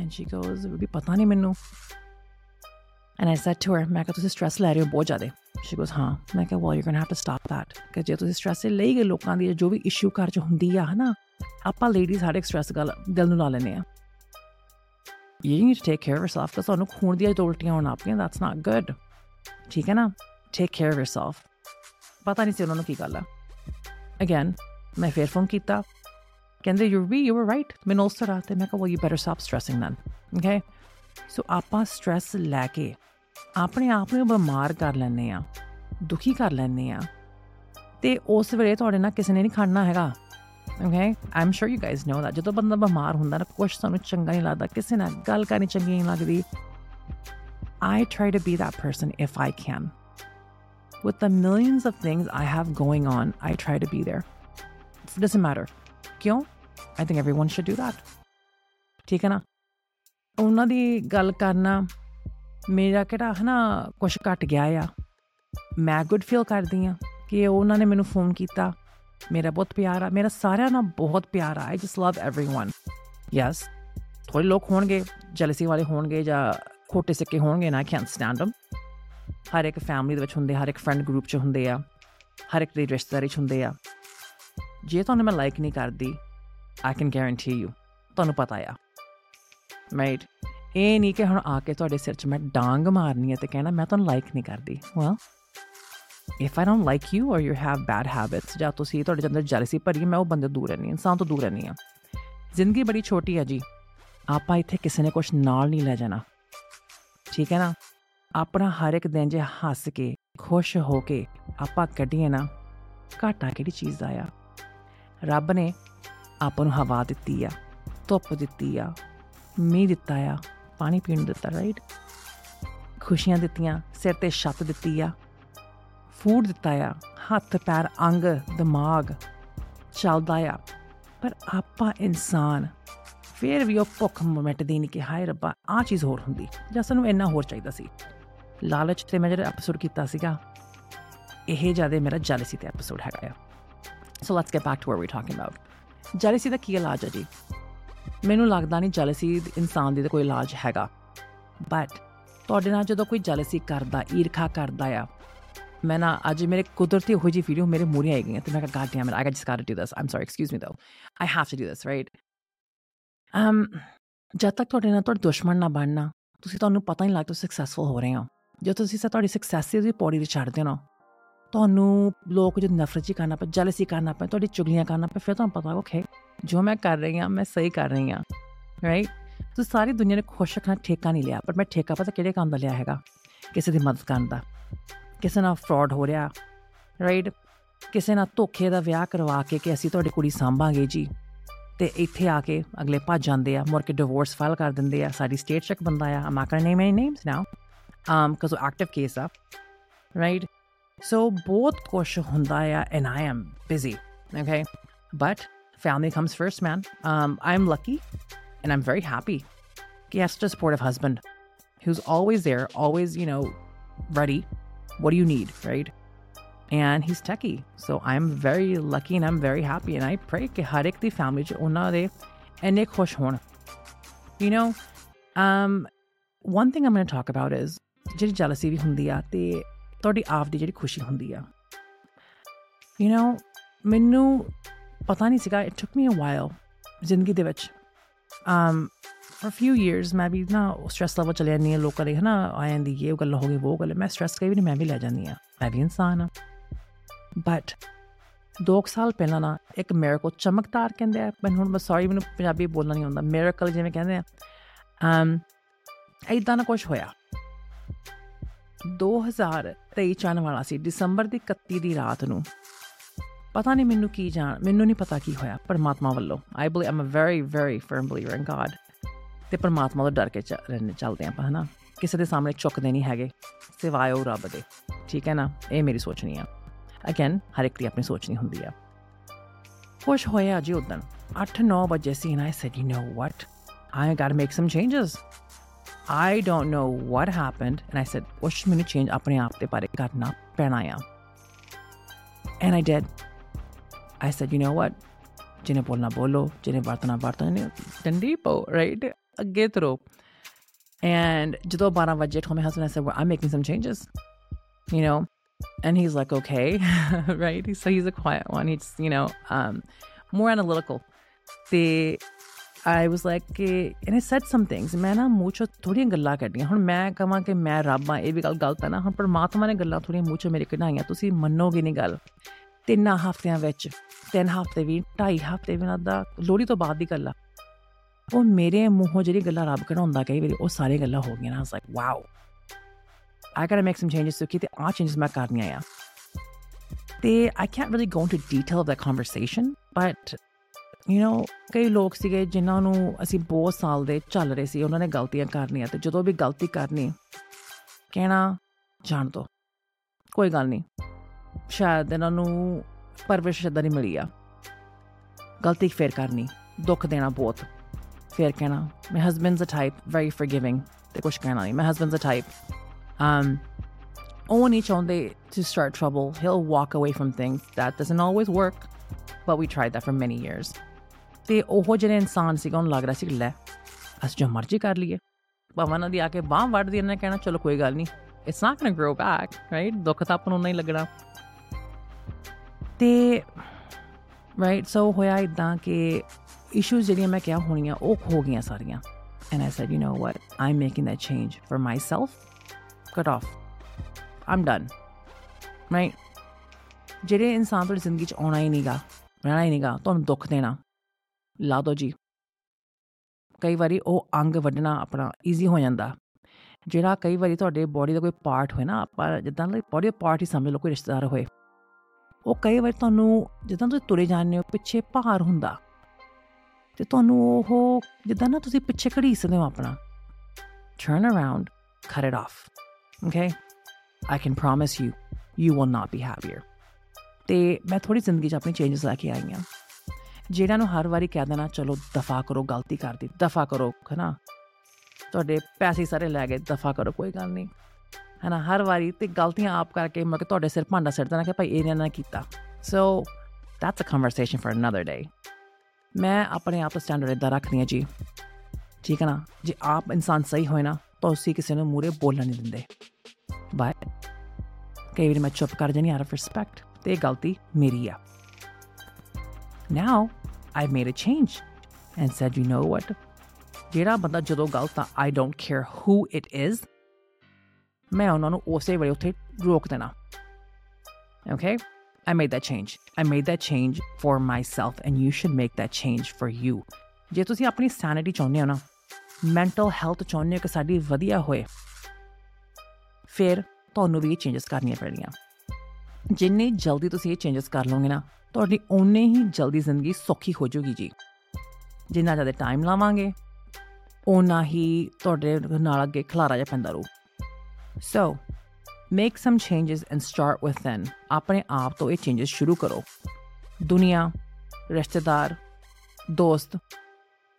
and she goes ruby ਪਤਾ ਨਹੀਂ ਮੈਨੂੰ and I said to her ਮੈਂ ਕਿਹਾ ਤੁਸੀਂ ਸਟ੍ਰੈਸ ਲੈ ਰਹੇ ਹੋ ਬਹੁਤ ਜ਼ਿਆਦਾ she goes ਹਾਂ ਮੈਂ ਕਿਹਾ well you're going to have to stop that ਕਿ ਜੇ ਤੁਸੀਂ ਸਟ੍ਰੈਸ ਲਈ ਗਏ ਲੋਕਾਂ ਦੀ ਜੋ ਵੀ ਇਸ਼ੂ ਘਰ 'ਚ ਹੁੰਦੀ ਆ ਹਨਾ ਆਪਾਂ ਲੇਡੀਜ਼ ਸਾਡੇ ਸਟ੍ਰੈਸ ਗੱਲ ਦਿਲ ਨੂੰ ਲਾ ਲੈਨੇ ਆ you need to take care of yourself ਕਿ ਤੁਹਾਨੂੰ ਖੂਨ ਦੀਆਂ ਉਲਟੀਆਂ ਹੋਣ ਆਪੀਆਂ that's not good ਠੀਕ ਹੈ ਨਾ take care of yourself ਪਤਾ ਨਹੀਂ ਸੀ ਉਹਨਾਂ ਨੂੰ ਕੀ ਗੱਲ ਆ ਅਗੇਨ ਮੈਂ ਫੇਰ ਫੋਨ ਕੀਤਾ ਕਹਿੰਦੇ you we you were right ਮੈਨੂੰ ਉਸ ਤਰ੍ਹਾਂ ਤੇ ਮੈਂ ਕਿਹਾ well you better stop stressing then okay so ਆਪਾਂ ਸਟ੍ਰੈਸ ਲੈ ਕੇ ਆਪਣੇ ਆਪ ਨੂੰ ਬਿਮਾਰ ਕਰ ਲੈਨੇ ਆ ਦੁਖੀ ਕਰ ਲੈਨੇ ਆ ਤੇ ਉਸ ਵੇਲੇ ਤੁਹਾਡੇ ਨਾਲ ਕਿਸੇ ਨੇ ਨਹੀਂ ਖੜਨਾ ਹੈਗਾ okay I'm sure you guys know that ਜਦੋਂ ਬੰਦਾ ਬਿਮਾਰ ਹੁੰਦਾ ਨਾ ਕੁਝ ਸਾਨੂੰ ਚੰਗਾ ਨਹੀਂ ਲੱਗਦਾ ਕਿਸੇ ਨਾਲ ਗੱਲ ਕਰਨੀ ਚੰਗੀ ਨਹੀਂ ਲੱਗਦੀ I try to be that person if I can. With the millions of things I have going on, I try to be there. It doesn't matter. ਕਿਉਂ i think everyone should do that ਠੀਕ ਹੈ ਨਾ ਉਹਨਾਂ ਦੀ ਗੱਲ ਕਰਨਾ ਮੇਰਾ ਕਿਹੜਾ ਹਨਾ ਕੁਝ ਘਟ ਗਿਆ ਆ ਮੈਂ ਗੁੱਡ ਫੀਲ ਕਰਦੀ ਆ ਕਿ ਉਹਨਾਂ ਨੇ ਮੈਨੂੰ ਫੋਨ ਕੀਤਾ ਮੇਰਾ ਬਹੁਤ ਪਿਆਰ ਆ ਮੇਰਾ ਸਾਰਿਆਂ ਨਾਲ ਬਹੁਤ ਪਿਆਰ ਆ I just love everyone yes ਥੋੜੇ ਲੋਕ ਹੋਣਗੇ ਜੈਲਸੀ ਵਾਲੇ ਹੋਣਗੇ ਜਾਂ ਖੋਟੇ ਸਿੱਕੇ ਹੋਣਗੇ ਨਾ ਆਈ ਕੈਨਟ ਸਟੈਂਡ them ਹਰ ਇੱਕ ਫੈਮਿਲੀ ਦੇ ਵਿੱਚ ਹੁੰਦੇ ਹਰ ਇੱਕ ਫਰੈਂਡ ਗਰੁੱਪ 'ਚ ਹੁੰਦੇ ਆ ਹਰ ਇੱਕ ਦੇ ਰਿਸ਼ਤੇਦਾਰੀ 'ਚ ਹੁੰਦੇ ਆ ਜੇ ਤੁਹਾਨੂੰ ਮੈਂ ਲਾਈਕ ਨਹੀਂ ਕਰਦੀ ਆਈ ਕੈਨ ਗਾਰੰਟੀ ਯੂ ਤੁਹਾਨੂੰ ਪਤਾ ਆ। ਰਾਈਟ ਇਹ ਨਹੀਂ ਕਿ ਹੁਣ ਆ ਕੇ ਤੁਹਾਡੇ ਸਿਰ 'ਚ ਮੈਂ ਡਾਂਗ ਮਾਰਨੀ ਹੈ ਤੇ ਕਹਿਣਾ, ਮੈਂ ਤੁਹਾਨੂੰ ਲਾਈਕ ਨਹੀਂ ਕਰਦੀ। Well if I don't like you or you have bad habits ਜਾਂ ਤੁਸੀਂ ਤੁਹਾਡੇ ਅੰਦਰ ਜੈਲਸੀ ਭਰੀ, ਮੈਂ ਉਹ ਬੰਦੇ ਦੂਰ ਰਹਿਣੀ ਇਨਸਾਨ ਤੋਂ ਦੂਰ ਰਹਿਣੀ ਆ ਜ਼ਿੰਦਗੀ ਬੜੀ ਛੋਟੀ ਹੈ ਜੀ। ਆਪਾਂ ਇੱਥੇ ਕਿਸੇ ਨੇ ਕੁਝ ਨਾਲ ਨਹੀਂ ਲੈ ਜਾਣਾ। ਠੀਕ ਹੈ ਨਾ? ਆਪਣਾ ਹਰ ਇੱਕ ਦਿਨ ਜੇ ਹੱਸ ਕੇ, ਖੁਸ਼ ਹੋ ਕੇ ਆਪਾਂ ਕੱਢੀਏ ਨਾ, ਘਾਟਾ ਕਿਹੜੀ ਚੀਜ਼ ਦਾ ਆ? ਰੱਬ ਨੇ ਆਪਾਂ ਨੂੰ ਹਵਾ ਦਿੱਤੀ ਆ, ਧੁੱਪ ਦਿੱਤੀ ਆ, ਮੀਂਹ ਦਿੱਤਾ ਆ, ਪਾਣੀ ਪੀਣ ਨੂੰ ਦਿੱਤਾ ਰਾਈਟ ਖੁਸ਼ੀਆਂ ਦਿੱਤੀਆਂ, ਸਿਰ ਤੇ ਛੱਤ ਦਿੱਤੀ ਆ, ਫੂਡ ਦਿੱਤਾ ਆ, ਹੱਥ, ਪੈਰ, ਅੰਗ, ਦਿਮਾਗ ਚੱਲਦਾ ਆ। ਪਰ ਆਪਾਂ ਇਨਸਾਨ, ਫਿਰ ਵੀ ਉਹ ਭੁੱਖ ਮਿਟਦੀ ਨਹੀਂ ਕਿ ਹਾਏ ਰੱਬਾ ਆ ਚੀਜ਼ ਹੋਰ ਹੁੰਦੀ, ਜਾਂ ਸਾਨੂੰ ਇੰਨਾ ਹੋਰ ਚਾਹੀਦਾ ਸੀ। ਲਾਲਚ ਤੇ ਮੈਂ ਜਿਹੜਾ ਐਪੀਸੋਡ ਕੀਤਾ ਸੀਗਾ, ਇਹ ਜ਼ਿਆਦਾ ਮੇਰਾ ਜੈਲਸੀ ਤੇ ਐਪੀਸੋਡ ਹੈਗਾ ਆ। So let's get back to what we talking about jealousy ਦਾ ਕੀ ਇਲਾਜ ਹੈ ਜੀ ਮੈਨੂੰ ਲੱਗਦਾ ਨਹੀਂ ਜੈਲਸੀ ਇਨਸਾਨ ਦੀ ਕੋਈ ਇਲਾਜ ਹੈਗਾ ਬਟ ਤੁਹਾਡੇ ਨਾਲ ਜਦੋਂ ਕੋਈ ਜੈਲਸੀ ਕਰਦਾ ਈਰਖਾ ਕਰਦਾ ਆ ਮੈਂ ਨਾ ਅੱਜ ਮੇਰੇ ਕੁਦਰਤੀ ਹੋਈ ਜੀ ਵੀਡੀਓ ਮੇਰੇ ਮੂਹਰੇ ਆਈ ਗਈ ਤੇ ਮੈਂ ਕਿਹਾ God damn it I just got to do this I'm sorry excuse me though I have to do this right um ਜਦ ਤੱਕ ਤੁਹਾਡੇ ਨਾਲ ਤੁਹਾਡਾ ਦੁਸ਼ਮਣ ਨਾ ਬਣਨਾ ਤੁਸੀਂ ਤੁਹਾਨੂੰ ਪਤਾ ਨਹੀਂ ਲੱਗਦਾ ਸਕਸੈਸਫੁਲ ਹੋ ਰਹੇ ਹੋ ਜੇ ਤੁਸੀਂ ਤੁਹਾਡੀ ਸਕਸੈਸ ਦੀ ਪੌੜੀ ਤੇ ਚੜਦੇ ਹੋ ਨਾ ਤੁਹਾਨੂੰ ਲੋਕ ਜੋ ਨਫ਼ਰਤ ਜੀ ਕਰਨਾ ਪੈ ਜੈਲਸੀ ਕਰਨਾ ਪੈ ਤੁਹਾਡੀ ਚੁਗਲੀਆਂ ਕਰਨਾ ਪੈ ਫਿਰ ਤੁਹਾਨੂੰ ਪਤਾ ਓਕੇ ਜੋ ਮੈਂ ਕਰ ਰਹੀ ਹਾਂ, ਮੈਂ ਸਹੀ ਕਰ ਰਹੀ ਹਾਂ ਰਾਈਟ ਤੁਸੀਂ ਸਾਰੀ ਦੁਨੀਆ ਨੇ ਖੁਸ਼ ਰੱਖਣਾ ਠੇਕਾ ਨਹੀਂ ਲਿਆ, ਪਰ ਮੈਂ ਠੇਕਾ ਪਤਾ ਕਿਹੜੇ ਕੰਮ ਦਾ ਲਿਆ ਹੈਗਾ? ਕਿਸੇ ਦੀ ਮਦਦ ਕਰਨ ਦਾ, ਕਿਸੇ ਨਾਲ ਫਰਾਡ ਹੋ ਰਿਹਾ ਰਾਈਟ ਕਿਸੇ ਨਾਲ ਧੋਖੇ ਦਾ ਵਿਆਹ ਕਰਵਾ ਕੇ ਕਿ ਅਸੀਂ ਤੁਹਾਡੀ ਕੁੜੀ ਸੰਭਾਂਗੇ ਜੀ, ਤੇ ਇੱਥੇ ਆ ਕੇ ਅਗਲੇ ਭੱਜ ਜਾਂਦੇ ਆ, ਮੁੜ ਕੇ ਡਿਵੋਰਸ ਫਾਈਲ ਕਰ ਦਿੰਦੇ ਆ, ਸਾਡੀ ਸਟੇਟ ਚੈੱਕ ਬੰਦਾ ਆ I'm not name any names now um because of active case ਆ, right? so ਬਹੁਤ ਕੁਛ ਹੁੰਦਾ ਆ and I am busy okay but family comes first man um I'm lucky and I'm very happy he has such a supportive husband who's always there always you know ready what do you need right and he's techie so I'm very lucky and I'm very happy and I pray ਕਿ ਹਰ ਇੱਕ ਦੀ ਫੈਮਿਲੀ ਚ ਉਹਨਾਂ ਦੇ ਇੰਨੇ ਖੁਸ਼ ਹੋਣ you know um one thing I'm going to talk about is ਜਿਹੜੀ ਜੈਲਸੀ ਵੀ ਹੁੰਦੀ ਆ ਤੇ ਤੁਹਾਡੀ ਆਪ ਦੀ ਜਿਹੜੀ ਖੁਸ਼ੀ ਹੁੰਦੀ ਆ। ਯੂ نو ਮੈਨੂੰ ਪਤਾ ਨਹੀਂ ਸੀਗਾ it took me a while ਜ਼ਿੰਦਗੀ ਦੇ ਵਿੱਚ। Um for a few years ਮੈਂ ਵੀ ਨਾ ਸਟ੍ਰੈਸ ਲੈਵਲ ਚਲੇ ਜਾਂਦੀ ਆ ਲੋਕਾਂ ਦੇ ਹਨਾ, ਆ ਜਾਂਦੀ ਇਹ ਗੱਲ ਹੋ ਗਈ ਉਹ ਗੱਲ, ਮੈਂ ਸਟ੍ਰੈਸ ਕਈ ਵੀ ਨਹੀਂ ਮੈਂ ਵੀ ਲੈ ਜਾਂਦੀ ਆ ਮੈਂ ਵੀ ਇਨਸਾਨ ਆ ਬਟ ਦੋ ਸਾਲ ਪਹਿਲਾਂ ਨਾ ਇੱਕ ਮਿਰਕਲ ਚਮਕਦਾਰ ਕਹਿੰਦੇ ਆ ਮੈਂ ਹੁਣ ਸੌਰੀ ਮੈਨੂੰ ਪੰਜਾਬੀ ਬੋਲਣਾ ਨਹੀਂ ਆਉਂਦਾ ਮਿਰਕਲ ਜਿਵੇਂ ਕਹਿੰਦੇ ਆ। Um ਇਦਾਂ ਨਾ ਕੁਝ ਹੋਇਆ। 2023 ਚਣ ਵਾਲਾ ਸੀ ਦਸੰਬਰ ਦੀ 31 ਦੀ ਰਾਤ ਨੂੰ। ਪਤਾ ਨਹੀਂ ਮੈਨੂੰ ਕੀ ਜਾਣ ਮੈਨੂੰ ਨਹੀਂ ਪਤਾ ਕੀ ਹੋਇਆ ਪਰਮਾਤਮਾ ਵੱਲੋਂ। I believe I'm a very very firm believer in God ਤੇ ਪਰਮਾਤਮਾ ਤੋਂ ਡਰ ਕੇ ਰਹਿਣ ਚੱਲਦੇ ਆਪਾਂ ਹਨਾ? ਕਿਸੇ ਦੇ ਸਾਹਮਣੇ ਝੁਕਦੇ ਨਹੀਂ ਹੈਗੇ ਸਿਵਾਏ ਉਹ ਰੱਬ ਦੇ। ਠੀਕ ਹੈ ਨਾ? ਇਹ ਮੇਰੀ ਸੋਚਣੀ ਆ। ਅਗੇਨ ਹਰ ਇੱਕ ਦੀ ਆਪਣੀ ਸੋਚਣੀ ਹੁੰਦੀ ਆ। ਖੁਸ਼ ਹੋਇਆ ਜੀ ਉਦੋਂ 8-9 ਵਜੇ ਸੀ and I said, you know what? I got to make some changes. I don't know what happened. And I said, What's going to change? Up apne but te got karna pehnaaya. And I did. I said, You know what? जिन्हें बोलना बोलो जिन्हें बरतना बरतना डंडी पो राइट अगे तरो एंड जदों 12 told my husband I said well, I'm making some changes you know and he's like okay <laughs> right so he's a quiet one he's you know um more analytical the I was like and I said some things. ਮੈਂ ਨਾ ਮੂੰਹ ਚੋਂ ਥੋੜੀਆਂ ਗੱਲਾਂ ਕੱਢੀਆਂ ਹੁਣ ਮੈਂ ਕਹਾਂ ਕਿ ਮੈਂ ਰੱਬ ਆ ਇਹ ਵੀ ਗੱਲ ਗਲਤ ਹੈ ਨਾ ਹੁਣ ਪਰਮਾਤਮਾ ਨੇ ਗੱਲਾਂ ਥੋੜੀਆਂ ਮੂੰਹ ਚੋਂ ਮੇਰੇ ਕਢਾਈਆਂ ਤੁਸੀਂ ਮੰਨੋਗੇ ਨਹੀਂ ਗੱਲ ਤਿੰਨ ਹਫ਼ਤਿਆਂ ਵਿੱਚ ਤਿੰਨ ਹਫ਼ਤੇ ਵੀ ਢਾਈ ਹਫ਼ਤੇ ਵੀ ਨਾ ਦਾ ਲੋੜੀ ਤੋਂ ਬਾਅਦ ਦੀ ਗੱਲ ਆ ਉਹ ਮੇਰੇ ਮੂੰਹੋਂ ਜਿਹੜੀ ਗੱਲਾਂ ਰੱਬ ਕਢਾਉਂਦਾ ਕਈ ਵਾਰੀ ਉਹ ਸਾਰੀਆਂ ਗੱਲਾਂ ਹੋ ਗਈਆਂ ਨਾ was like wow I gotta make some changes so ਕਿ ਤੇ ਆ ਚੇਂਜਸ ਮੈਂ ਕਰਨੀਆਂ ਆ ਤੇ I can't really go into detail of that conversation but you know ਕਈ ਲੋਕ ਸੀਗੇ ਜਿਨ੍ਹਾਂ ਨੂੰ ਅਸੀਂ ਬਹੁਤ ਸਾਲ ਦੇ ਚੱਲ ਰਹੇ ਸੀ ਉਹਨਾਂ ਨੇ ਗਲਤੀਆਂ ਕਰਨੀਆਂ ਤੇ ਜਦੋਂ ਵੀ ਗਲਤੀ ਕਰਨੀ ਕਹਿਣਾ ਜਾਣ ਦੋ ਕੋਈ ਗੱਲ ਨਹੀਂ ਸ਼ਾਇਦ ਇਹਨਾਂ ਨੂੰ ਪਰਵਿਸ਼ ਇਦਾਂ ਨਹੀਂ ਮਿਲੀ ਆ ਗਲਤੀ ਫੇਰ ਕਰਨੀ ਦੁੱਖ ਦੇਣਾ ਬਹੁਤ ਫੇਰ ਕਹਿਣਾ my husband's a type very forgiving ਤੇ ਕੁਛ ਕਹਿਣਾ ਨਹੀਂ my husband's a type um ਉਹ ਨਹੀਂ ਚਾਹੁੰਦੇ to start trouble he'll walk away from things that doesn't always work but we tried that for many years ਤੇ ਉਹ ਜਿਹੜੇ ਇਨਸਾਨ ਸੀਗਾ ਉਹਨੂੰ ਲੱਗ ਰਿਹਾ ਸੀ ਲੈ ਅਸੀਂ ਜੋ ਮਰਜ਼ੀ ਕਰ ਲਈਏ ਭਾਵੇਂ ਨਾ ਦੀ ਆ ਕੇ ਬਾਹ ਵੱਢਦੀ ਇਹਨੇ ਕਹਿਣਾ ਚਲੋ ਕੋਈ ਗੱਲ ਨਹੀਂ it's not going grow back right ਦੁੱਖ ਤਾਂ ਆਪਾਂ ਨੂੰ ਨਹੀਂ ਲੱਗਣਾ ਤੇ ਰਾਈਟ ਸੋ ਹੋਇਆ ਇਦਾਂ ਕਿ ਇਸ਼ੂਜ਼ ਜਿਹੜੀਆਂ ਮੈਂ ਕਿਹਾ ਹੋਣੀਆਂ ਉਹ ਹੋ ਗਈਆਂ ਸਾਰੀਆਂ and I said, you know what? I'm making that change for myself. Cut off. I'm done. Right? ਜਿਹੜੇ ਇਨਸਾਨ ਤੁਹਾਡੀ ਜ਼ਿੰਦਗੀ 'ਚ ਆਉਣਾ ਹੀ ਨਹੀਂਗਾ ਰਹਿਣਾ ਹੀ ਨਹੀਂਗਾ ਤੁਹਾਨੂੰ ਦੁੱਖ ਦੇਣਾ ਲਾ ਦੋ ਜੀ। ਕਈ ਵਾਰੀ ਉਹ ਅੰਗ ਵੱਢਣਾ ਆਪਣਾ ਈਜ਼ੀ ਹੋ ਜਾਂਦਾ। ਜਿਹੜਾ ਕਈ ਵਾਰੀ ਤੁਹਾਡੇ ਬਾਡੀ ਦਾ ਕੋਈ ਪਾਰਟ ਹੋਏ ਨਾ, ਆਪਾਂ ਜਿੱਦਾਂ ਲਈ ਬਾਡੀ ਪਾਰਟ ਹੀ ਸਮਝ ਲਓ, ਕੋਈ ਰਿਸ਼ਤੇਦਾਰ ਹੋਏ। ਉਹ ਕਈ ਵਾਰ ਤੁਹਾਨੂੰ ਜਿੱਦਾਂ ਤੁਸੀਂ ਤੁਰੇ ਜਾਂਦੇ ਹੋ, ਪਿੱਛੇ ਭਾਰ ਹੁੰਦਾ। ਤੇ ਤੁਹਾਨੂੰ ਉਹ ਜਿੱਦਾਂ ਨਾ ਤੁਸੀਂ ਪਿੱਛੇ ਘੜੀਸਦੇ ਹੋ ਆਪਣਾ। Turn around, cut it off, okay? I can promise you you will not be happier ਤੇ ਮੈਂ ਥੋੜੀ ਜ਼ਿੰਦਗੀ 'ਚ ਆਪਣੀ ਚੇਂਜਸ ਲੈ ਕੇ ਆਈ ਹਾਂ। ਜਿਹੜਾ ਨੂੰ ਹਰ ਵਾਰੀ ਕਹਿ ਦੇਣਾ, ਚਲੋ ਦਫਾ ਕਰੋ, ਗਲਤੀ ਕਰਦੀ ਦਫਾ ਕਰੋ ਹਨਾ? ਤੁਹਾਡੇ ਪੈਸੇ ਸਾਰੇ ਲੈ ਗਏ, ਦਫਾ ਕਰੋ, ਕੋਈ ਗੱਲ ਨਹੀਂ। ਹਨਾ, ਹਰ ਵਾਰੀ ਤੇ ਗਲਤੀਆਂ ਆਪ ਕਰਕੇ ਮੈਂ ਕਿ ਤੁਹਾਡੇ ਸਿਰ ਭਾਂਡਾ ਸਿਰ ਦੇਣਾ ਕਿ ਭਾਈ ਇਹਨੇ ਨਾ ਕੀਤਾ। So that's a conversation for another day ਮੈਂ ਆਪਣੇ ਆਪ ਦਾ ਸਟੈਂਡਰਡ ਇਦਾਂ ਰੱਖਦੀ ਹਾਂ ਜੀ, ਠੀਕ ਹੈ ਨਾ? ਜੇ ਆਪ ਇਨਸਾਨ ਸਹੀ ਹੋਏ ਨਾ, ਤਾਂ ਉਸੇ ਕਿਸੇ ਨੂੰ ਮੂਰੇ ਬੋਲਣ ਨਹੀਂ ਦਿੰਦੇ। ਬਟ ਕਈ ਵਾਰ ਮੈਂ ਚੁੱਪ ਕਰ ਜਾਨੀ ਆਊਟ ਆਫ ਰਿਸਪੈਕਟ ਤੇ ਇਹ ਗਲਤੀ ਮੇਰੀ ਆ। Now I've made a change and said, you know what? ਜਿਹੜਾ ਬੰਦਾ ਜਦੋਂ ਗਲਤ ਆ I don't care who it is ਮੈਂ ਉਹਨਾਂ ਨੂੰ ਉਸੇ ਵੇਲੇ ਉੱਥੇ ਰੋਕ ਦੇਣਾ okay I made that change I made that change for myself and you should make that change for you ਜੇ ਤੁਸੀਂ ਆਪਣੀ ਸੈਨਿਟੀ ਚਾਹੁੰਦੇ ਹੋ ਨਾ ਮੈਂਟਲ ਹੈਲਥ ਚਾਹੁੰਦੇ ਹੋ ਕਿ ਸਾਡੀ ਵਧੀਆ ਹੋਏ ਫਿਰ ਤੁਹਾਨੂੰ ਵੀ ਇਹ ਚੇਂਜਸ ਕਰਨੀਆਂ ਪੈਣੀਆਂ ਜਿੰਨੀ ਜਲਦੀ ਤੁਸੀਂ ਇਹ ਚੇਂਜਸ ਕਰ ਲਓਗੇ ਨਾ ਤੁਹਾਡੀ ਓਨੇ ਹੀ ਜਲਦੀ ਜ਼ਿੰਦਗੀ ਸੌਖੀ ਹੋ ਜਾਊਗੀ ਜੀ। ਜਿੰਨਾ ਜ਼ਿਆਦਾ ਟਾਈਮ ਲਾਵਾਂਗੇ, ਓਨਾ ਹੀ ਤੁਹਾਡੇ ਨਾਲ ਅੱਗੇ ਖਲਾਰਾ ਜਿਹਾ ਪੈਂਦਾ ਰਹੂ। So make some changes and start within ਆਪਣੇ ਆਪ ਤੋਂ ਇਹ ਚੇਂਜਸ ਸ਼ੁਰੂ ਕਰੋ। ਦੁਨੀਆ, ਰਿਸ਼ਤੇਦਾਰ, ਦੋਸਤ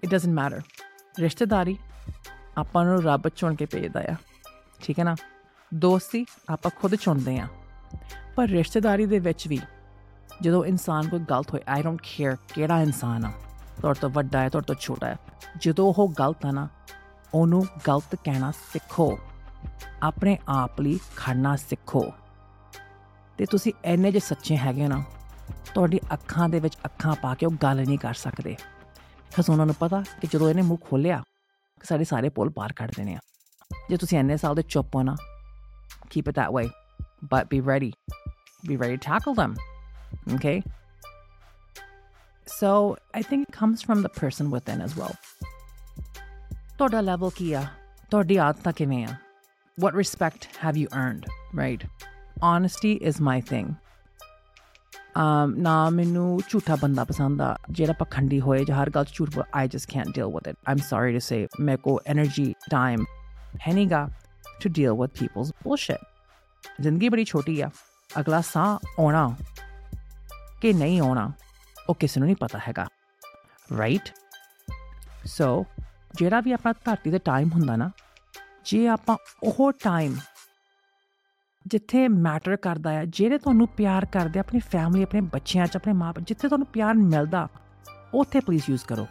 ਇਟ ਡਸਨਟ ਮੈਟਰ ਰਿਸ਼ਤੇਦਾਰੀ ਆਪਾਂ ਨੂੰ ਰੱਬ ਚੁਣ ਕੇ ਭੇਜਦਾ ਆ। ਠੀਕ ਹੈ ਨਾ? ਦੋਸਤੀ ਆਪਾਂ ਖੁਦ ਚੁਣਦੇ ਆ। ਪਰ ਰਿਸ਼ਤੇਦਾਰੀ ਦੇ ਵਿੱਚ ਵੀ ਜਦੋਂ ਇਨਸਾਨ ਕੋਈ ਗਲਤ ਹੋਏ ਆਈ ਡੋਨਟ ਕੇਅਰ ਕਿਹੜਾ ਇਨਸਾਨ ਆ, ਤੁਹਾਡੇ ਤੋਂ ਵੱਡਾ ਹੈ, ਤੁਹਾਡੇ ਤੋਂ ਛੋਟਾ ਹੈ, ਜਦੋਂ ਉਹ ਗਲਤ ਆ ਨਾ, ਉਹਨੂੰ ਗਲਤ ਕਹਿਣਾ ਸਿੱਖੋ, ਆਪਣੇ ਆਪ ਲਈ ਖੜਨਾ ਸਿੱਖੋ। ਤੇ ਤੁਸੀਂ ਐਨੇ ਜੇ ਸੱਚੇ ਹੈਗੇ ਨਾ, ਤੁਹਾਡੀ ਅੱਖਾਂ ਦੇ ਵਿੱਚ ਅੱਖਾਂ ਪਾ ਕੇ ਉਹ ਗੱਲ ਨਹੀਂ ਕਰ ਸਕਦੇ। ਕਿਉਂਕਿ ਉਹਨਾਂ ਨੂੰ ਪਤਾ ਕਿ ਜਦੋਂ ਇਹਨੇ ਮੂੰਹ ਖੋਲਿਆ ਕਿ ਸਾਡੇ ਸਾਰੇ ਪੁੱਲ ਪਾਰ ਕੱਢ ਦੇਣੇ ਆ। ਜੇ ਤੁਸੀਂ ਐਨੇ ਸਾਲ ਦੇ ਚੁੱਪ ਹੋ ਨਾ, keep it that way, but be ready be ready to tackle them okay so i think it comes from the person within as well ਤੁਹਾਡਾ ਲੈਵਲ ਕੀ ਆ ਤੁਹਾਡੀ ਆਦਤਾਂ ਕਿਵੇਂ ਆ what respect have you earned right honesty is my thing um ਨਾ ਮੈਨੂੰ ਝੂਠਾ ਬੰਦਾ ਪਸੰਦ ਆ ਜਿਹੜਾ ਪਖੰਡੀ ਹੋਏ ਜਾਂ ਹਰ ਗੱਲ 'ਚ ਝੂਠ I just can't deal with it I'm sorry to say ਮੇਰੇ ਕੋ energy time ਹੈ ਨਹੀਂਗਾ to deal with people's bullshit ਜ਼ਿੰਦਗੀ ਬੜੀ ਛੋਟੀ ਆ ਅਗਲਾ ਸਾਹ ਆਉਣਾ ਕਿ ਨਹੀਂ ਆਉਣਾ, ਉਹ ਕਿਸੇ ਨੂੰ ਨਹੀਂ ਪਤਾ ਹੈਗਾ ਰਾਈਟ ਸੋ ਜਿਹੜਾ ਵੀ ਆਪਣਾ ਧਰਤੀ ਤੇ ਟਾਈਮ ਹੁੰਦਾ ਨਾ, ਜੇ ਆਪਾਂ ਉਹ ਟਾਈਮ ਜਿੱਥੇ ਮੈਟਰ ਕਰਦਾ ਹੈ ਜਿਹੜੇ ਤੁਹਾਨੂੰ ਪਿਆਰ ਕਰਦੇ ਆਪਣੀ ਫੈਮਿਲੀ ਆਪਣੇ ਬੱਚਿਆਂ 'ਚ, ਆਪਣੇ ਮਾਪੇ ਜਿੱਥੇ ਤੁਹਾਨੂੰ ਪਿਆਰ ਮਿਲਦਾ, ਉੱਥੇ ਪਲੀਜ਼ ਯੂਜ਼ ਕਰੋ।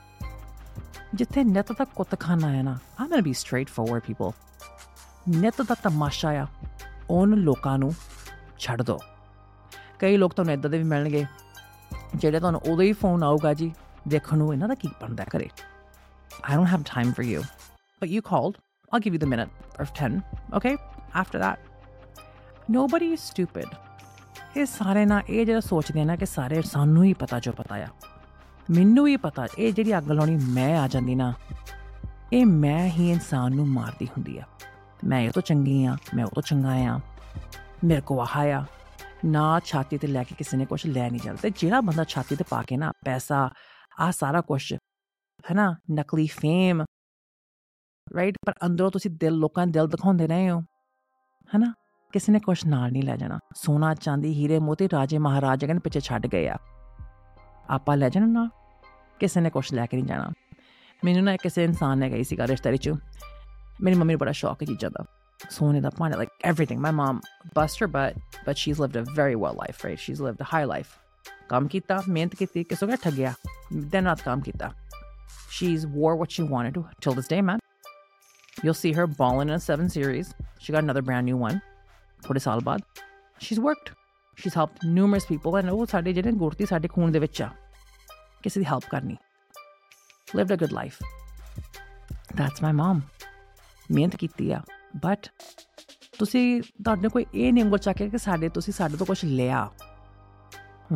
ਜਿੱਥੇ ਨਿਤ ਤੱਕ ਕੁੱਤ ਖਾਣਾ ਹੈ ਨਾ I'm gonna be straightforward people ਨਿਤ ਦਾ ਤਮਾਸ਼ਾ ਆ, ਉਹਨ ਲੋਕਾਂ ਨੂੰ ਛੱਡ ਦਿਓ ਕਈ ਲੋਕ ਤੁਹਾਨੂੰ ਇਦਾਂ ਦੇ ਵੀ ਮਿਲਣਗੇ, ਜਿਹੜੇ ਤੁਹਾਨੂੰ ਉਦੋਂ ਹੀ ਫੋਨ ਆਊਗਾ ਜੀ, ਦੇਖਣ ਨੂੰ ਇਹਨਾਂ ਦਾ ਕੀ ਬਣਦਾ ਕਰੇ I don't have time for you. But you called. I'll give you the minute or 10. Okay? After that. Nobody is stupid. ਇਹ ਸਾਰੇ ਨਾ, ਇਹ ਜਿਹੜਾ ਸੋਚਦੇ ਨਾ, ਕਿ ਸਾਰੇ ਸਾਨੂੰ ਹੀ ਪਤਾ ਜੋ ਪਤਾ ਆ ਮੈਨੂੰ ਹੀ ਪਤਾ, ਇਹ ਜਿਹੜੀ ਅੱਗ ਲਾਉਣੀ ਮੈਂ ਆ ਜਾਂਦੀ ਨਾ, ਇਹ ਮੈਂ ਹੀ ਇਨਸਾਨ ਨੂੰ ਮਾਰਦੀ ਹੁੰਦੀ ਆ ਮੈਂ ਇਹ ਤੋਂ ਚੰਗੀ ਆ, ਮੈਂ ਉਹ ਤੋਂ ਚੰਗਾ ਆ, ਮੇਰੇ ਕੋ ਆਹ ਆ ਨਾ ਛਾਤੀ ਤੇ ਲੈ ਕੇ ਕਿਸੇ ਨੇ ਕੁਝ ਲੈ ਨਹੀਂ ਜਾਂਦਾ ਤੇ ਜਿਹੜਾ ਬੰਦਾ ਛਾਤੀ ਤੇ ਪਾ ਕੇ ਨਾ ਪੈਸਾ ਆ ਸਾਰਾ ਕੁਝ ਹੈ ਨਾ ਨਕਲੀ ਫੇਮ ਰਾਈਟ ਪਰ ਅੰਦਰੋਂ ਤੁਸੀਂ ਦਿਲ, ਲੋਕਾਂ ਦੇ ਦਿਲ ਦਿਖਾਉਂਦੇ ਰਹੇ ਹੋ ਹੈ ਨਾ ਕਿਸੇ ਨੇ ਕੁਝ ਨਾਲ ਨਹੀਂ ਲੈ ਜਾਣਾ। ਸੋਨਾ, ਚਾਂਦੀ, ਹੀਰੇ, ਮੋਤੀ ਰਾਜੇ, ਮਹਾਰਾਜਾ ਕਹਿੰਦੇ ਪਿੱਛੇ ਛੱਡ ਗਏ ਆ। ਆਪਾਂ ਲੈ ਜਾਣਾ ਨਾ, ਕਿਸੇ ਨੇ ਕੁਝ ਲੈ ਕੇ ਨਹੀਂ ਜਾਣਾ। ਮੈਨੂੰ ਨਾ ਕਿਸੇ ਇਨਸਾਨ ਨੇ ਗਈ ਸੀਗਾ ਰਿਸ਼ਤੇਦਾਰੀ ਚ ਮੇਰੀ ਮੰਮੀ ਨੂੰ ਬੜਾ ਸ਼ੌਕ ਹੈ ਚੀਜ਼ਾਂ ਦਾ। ਸੋਨੇ ਦਾ ਭਾਂਡਾ like everything my mom bust her butt but she's lived a very well life right she's lived a high life ਕੰਮ ਕੀਤਾ ਮਿਹਨਤ ਕੀਤੀ ਕਿਸੇ ਨੂੰ ਠੱਗਿਆ ਦਿਨ ਰਾਤ ਕੰਮ ਕੀਤਾ She's wore what she wanted to till this day, man. You'll see her balling in a seven series. She got another brand new one. ਥੋੜੇ ਸਾਲ ਬਾਅਦ she's worked. She's helped numerous people and ਉਹ ਸਾਡੇ ਜਿਹੜੇ ਗੁਰਤੀ ਸਾਡੇ ਖੂਨ ਦੇ ਵਿੱਚ ਆ ਕਿਸੇ ਦੀ ਹੈਲਪ ਕਰਨੀ lived a good life. That's my mom. ਮਿਹਨਤ ਕੀਤੀ ਆ ਬਟ ਤੁਸੀਂ ਤੁਹਾਡੇ ਕੋਈ ਇਹ ਨਹੀਂ ਉਂਗਲ ਚੱਕਿਆ ਕਿ ਸਾਡੇ ਤੁਸੀਂ ਸਾਡੇ ਤੋਂ ਕੁਝ ਲਿਆ।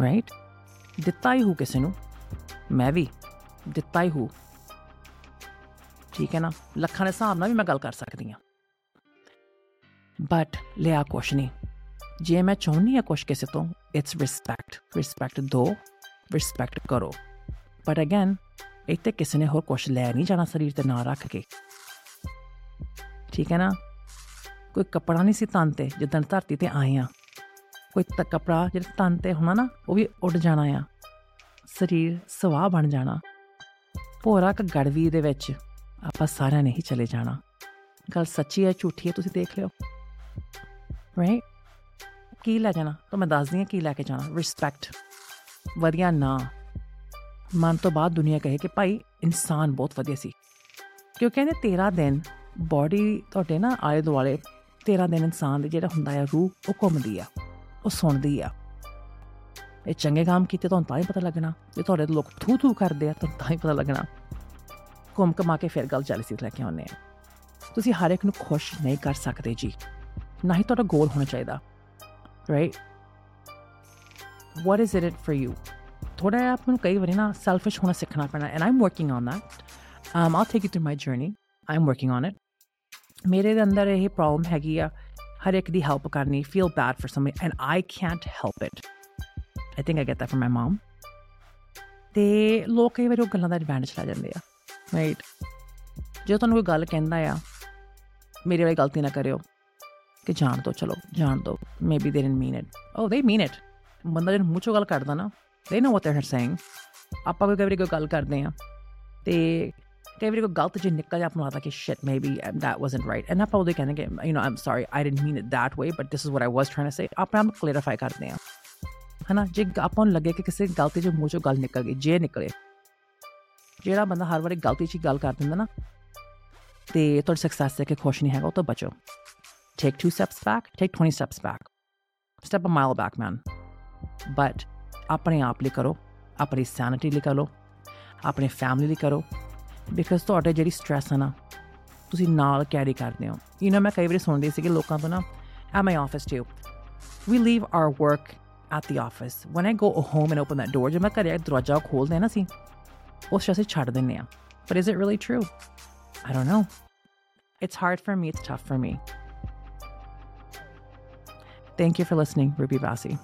ਰਾਈਟ ਦਿੱਤਾ ਹੀ ਹੋ ਕਿਸੇ ਨੂੰ। ਮੈਂ ਵੀ ਦਿੱਤਾ ਹੀ ਹੋ। ਠੀਕ ਹੈ ਨਾ? ਲੱਖਾਂ ਦੇ ਹਿਸਾਬ ਨਾਲ ਵੀ ਮੈਂ ਗੱਲ ਕਰ ਸਕਦੀ ਹਾਂ। ਬਟ ਲਿਆ ਕੁਛ ਨਹੀਂ ਜੇ ਮੈਂ ਚਾਹੁੰਦੀ ਆ ਕੁਛ ਕਿਸੇ ਤੋਂ ਇਟਸ ਰਿਸਪੈਕਟ ਰਿਸਪੈਕਟ ਦੋ ਰਿਸਪੈਕਟ ਕਰੋ। ਬਟ ਅਗੇਨ ਇੱਥੇ ਕਿਸੇ ਨੇ ਹੋਰ ਕੁਛ ਲੈ ਨਹੀਂ ਜਾਣਾ ਸਰੀਰ ਤੇ ਨਾ ਰੱਖ ਕੇ। ਠੀਕ ਹੈ ਨਾ? ਕੋਈ ਕਪੜਾ ਨਹੀਂ ਸੀ ਤਨ ਤੇ ਜਦੋਂ ਧਰਤੀ ਤੇ ਆਏ ਆ। ਕੋਈ ਤਾਂ, ਕਪੜਾ ਜਿਹੜਾ ਤਨ ਤੇ ਹੋਣਾ ਨਾ, ਉਹ ਵੀ ਉੱਡ ਜਾਣਾ ਆ। ਸਰੀਰ ਸਵਾਹ ਬਣ ਜਾਣਾ। ਭੋਰਾ ਕ ਗੜਵੀ ਦੇ ਵਿੱਚ ਆਪਾਂ ਸਾਰਿਆਂ ਨੇ ਹੀ ਚਲੇ ਜਾਣਾ। ਗੱਲ ਸੱਚੀ ਹੈ, ਝੂਠੀ ਹੈ, ਤੁਸੀਂ ਦੇਖ ਲਿਓ। ਰਾਈਟ ਕੀ ਲੈ ਜਾਣਾ? ਤਾਂ ਮੈਂ ਦੱਸਦੀ ਹਾਂ ਕੀ ਲੈ ਕੇ ਜਾਣਾ। ਰਿਸਪੈਕਟ ਵਧੀਆ ਨਾ। ਮਨ ਤੋਂ ਬਾਅਦ ਦੁਨੀਆ ਕਹੇ ਕਿ ਭਾਈ ਇਨਸਾਨ ਬਹੁਤ ਵਧੀਆ ਸੀ। ਕਿਉਂਕਿ ਕਹਿੰਦੇ 13 ਦਿਨ ਬਾਡੀ ਤੁਹਾਡੇ ਨਾ ਆਲੇ ਦੁਆਲੇ 13 ਦਿਨ ਇਨਸਾਨ ਦੇ ਜਿਹੜਾ ਹੁੰਦਾ ਆ, ਰੂਹ, ਉਹ ਘੁੰਮਦੀ ਆ, ਉਹ ਸੁਣਦੀ ਆ। ਇਹ ਚੰਗੇ ਕੰਮ ਕੀਤੇ ਤੁਹਾਨੂੰ ਤਾਂ ਹੀ ਪਤਾ ਲੱਗਣਾ। ਜੇ ਤੁਹਾਡੇ ਲੋਕ ਥੂ ਥੂ ਕਰਦੇ ਆ ਤੁਹਾਨੂੰ ਤਾਂ ਹੀ ਪਤਾ ਲੱਗਣਾ। ਘੁੰਮ ਕਮਾ ਕੇ ਫਿਰ ਗੱਲ ਚਾਲੀ ਸੀ ਲੈ ਕੇ ਆਉਨੇ ਆ। ਤੁਸੀਂ ਹਰ ਇੱਕ ਨੂੰ ਖੁਸ਼ ਨਹੀਂ ਕਰ ਸਕਦੇ ਜੀ। ਨਾ ਹੀ ਤੁਹਾਡਾ ਗੋਲ ਹੋਣਾ ਚਾਹੀਦਾ। Right what is it for you ਥੋੜਾ ਜਿਹਾ ਆਪ ਨੂੰ ਕਈ ਵਾਰੀ ਨਾ ਸੈਲਫਿਸ਼ ਹੋਣਾ ਸਿੱਖਣਾ ਪੈਣਾ and I'm working on that um i'll take you through my journey. I'm working on it. ਮੇਰੇ ਦੇ ਅੰਦਰ ਇਹ ਪ੍ਰੋਬਲਮ ਹੈਗੀ ਆ, ਹਰ ਇੱਕ ਦੀ ਹੈਲਪ ਕਰਨੀ, feel bad for somebody, and i can't help it. I think i get that from my mom. ਤੇ ਲੋਕ ਕਈ ਵਾਰੀ ਉਹ ਗੱਲਾਂ ਦਾ ਐਡਵਾਂਟੇਜ ਲੈ ਜਾਂਦੇ ਆ ਰਾਈਟ ਜੇ ਤੁਹਾਨੂੰ ਕੋਈ ਗੱਲ ਕਹਿੰਦਾ ਆ, ਮੇਰੇ ਵਾਲੀ ਗਲਤੀ ਨਾ ਕਰਿਓ, ਕਿ ਜਾਣ ਦੋ, ਚਲੋ, ਜਾਣ ਦੋ ਮੇਬੀ ਦੇ ਡਿਡਨਟ ਮੀਨ ਇਟ ਓ ਦੇ ਮੀਨ ਇਟ ਬੰਦਾ ਜਦ ਮੂੰਹ ਚੋਂ ਗੱਲ ਕੱਢਦਾ ਨਾ ਦੇ ਨੋ ਵਾਟ ਦੇ ਆਰ ਸੇਇੰਗ ਆਪਾਂ ਕੋਈ ਕਈ ਵਾਰੀ ਕੋਈ ਗੱਲ ਕਰਦੇ ਆ, ਤੇ ਕਈ ਵਾਰੀ ਕੋਈ ਗਲਤ ਜਿਹੀ ਨਿਕਲ ਜਾ ਆਪਣਾ ਲੱਗਦਾ ਕਿ shit maybe that wasn't right. And ਆਪਾਂ ਉਹਦੇ ਕਹਿੰਦੇ ਕਿ you know, i'm sorry, i didn't mean it that way, but this is what i was trying to say. ਆਪਾਂ ਆਪ ਕਲੀਅਰਿਫਾਈ ਕਰਦੇ ਆ ਹਨਾ ਜੇ ਆਪਾਂ ਨੂੰ ਲੱਗੇ ਕਿ ਕਿਸੇ ਗਲਤੀ ਜੋ ਮੂੰਹ ਚੋਂ ਗੱਲ ਨਿਕਲ ਗਈ ਜੇ ਨਿਕਲੇ ਜਿਹੜਾ ਬੰਦਾ ਹਰ ਵਾਰੀ ਗਲਤੀ 'ਚ ਗੱਲ ਕਰ ਦਿੰਦਾ ਨਾ ਤੇ ਤੁਹਾਡੀ ਸਕਸੈਸ ਦੇ ਕੇ ਖੁਸ਼ ਨਹੀਂ ਹੈਗਾ ਉਹ ਤੋਂ ਬਚੋ take two steps back, take 20 steps back. Step a mile back, man. But ਆਪਣੇ ਆਪ ਲਈ ਕਰੋ ਆਪਣੀ ਸੈਨਿਟੀ ਲਈ ਕਰੋ ਆਪਣੇ ਫੈਮਿਲੀ ਲਈ ਕਰੋ ਬਿਕਾਜ਼ ਤੁਹਾਡੇ ਜਿਹੜੀ ਸਟ्रेस ਹੈ ਨਾ ਤੁਸੀਂ ਨਾਲ ਕੈਰੀ ਕਰਦੇ ਹੋ ਯੂ نو ਮੈਂ ਕਈ ਵਾਰ ਸੁਣਦੀ ਸੀ ਕਿ ਲੋਕਾਂ ਤੋਂ ਨਾ at my office to we leave our work at the office when I go home and open that door ਜੇ ਮੈਂ ਘਰੇ ਦਰਵਾਜ਼ਾ ਖੋਲਦੇ ਨਾ ਸੀ ਉਹ ਸਟ्रेस ਛੱਡ ਦਿੰਦੇ ਆ but is it really true I don't know it's hard for me it's tough for me Thank you for listening, Ruby Bassi.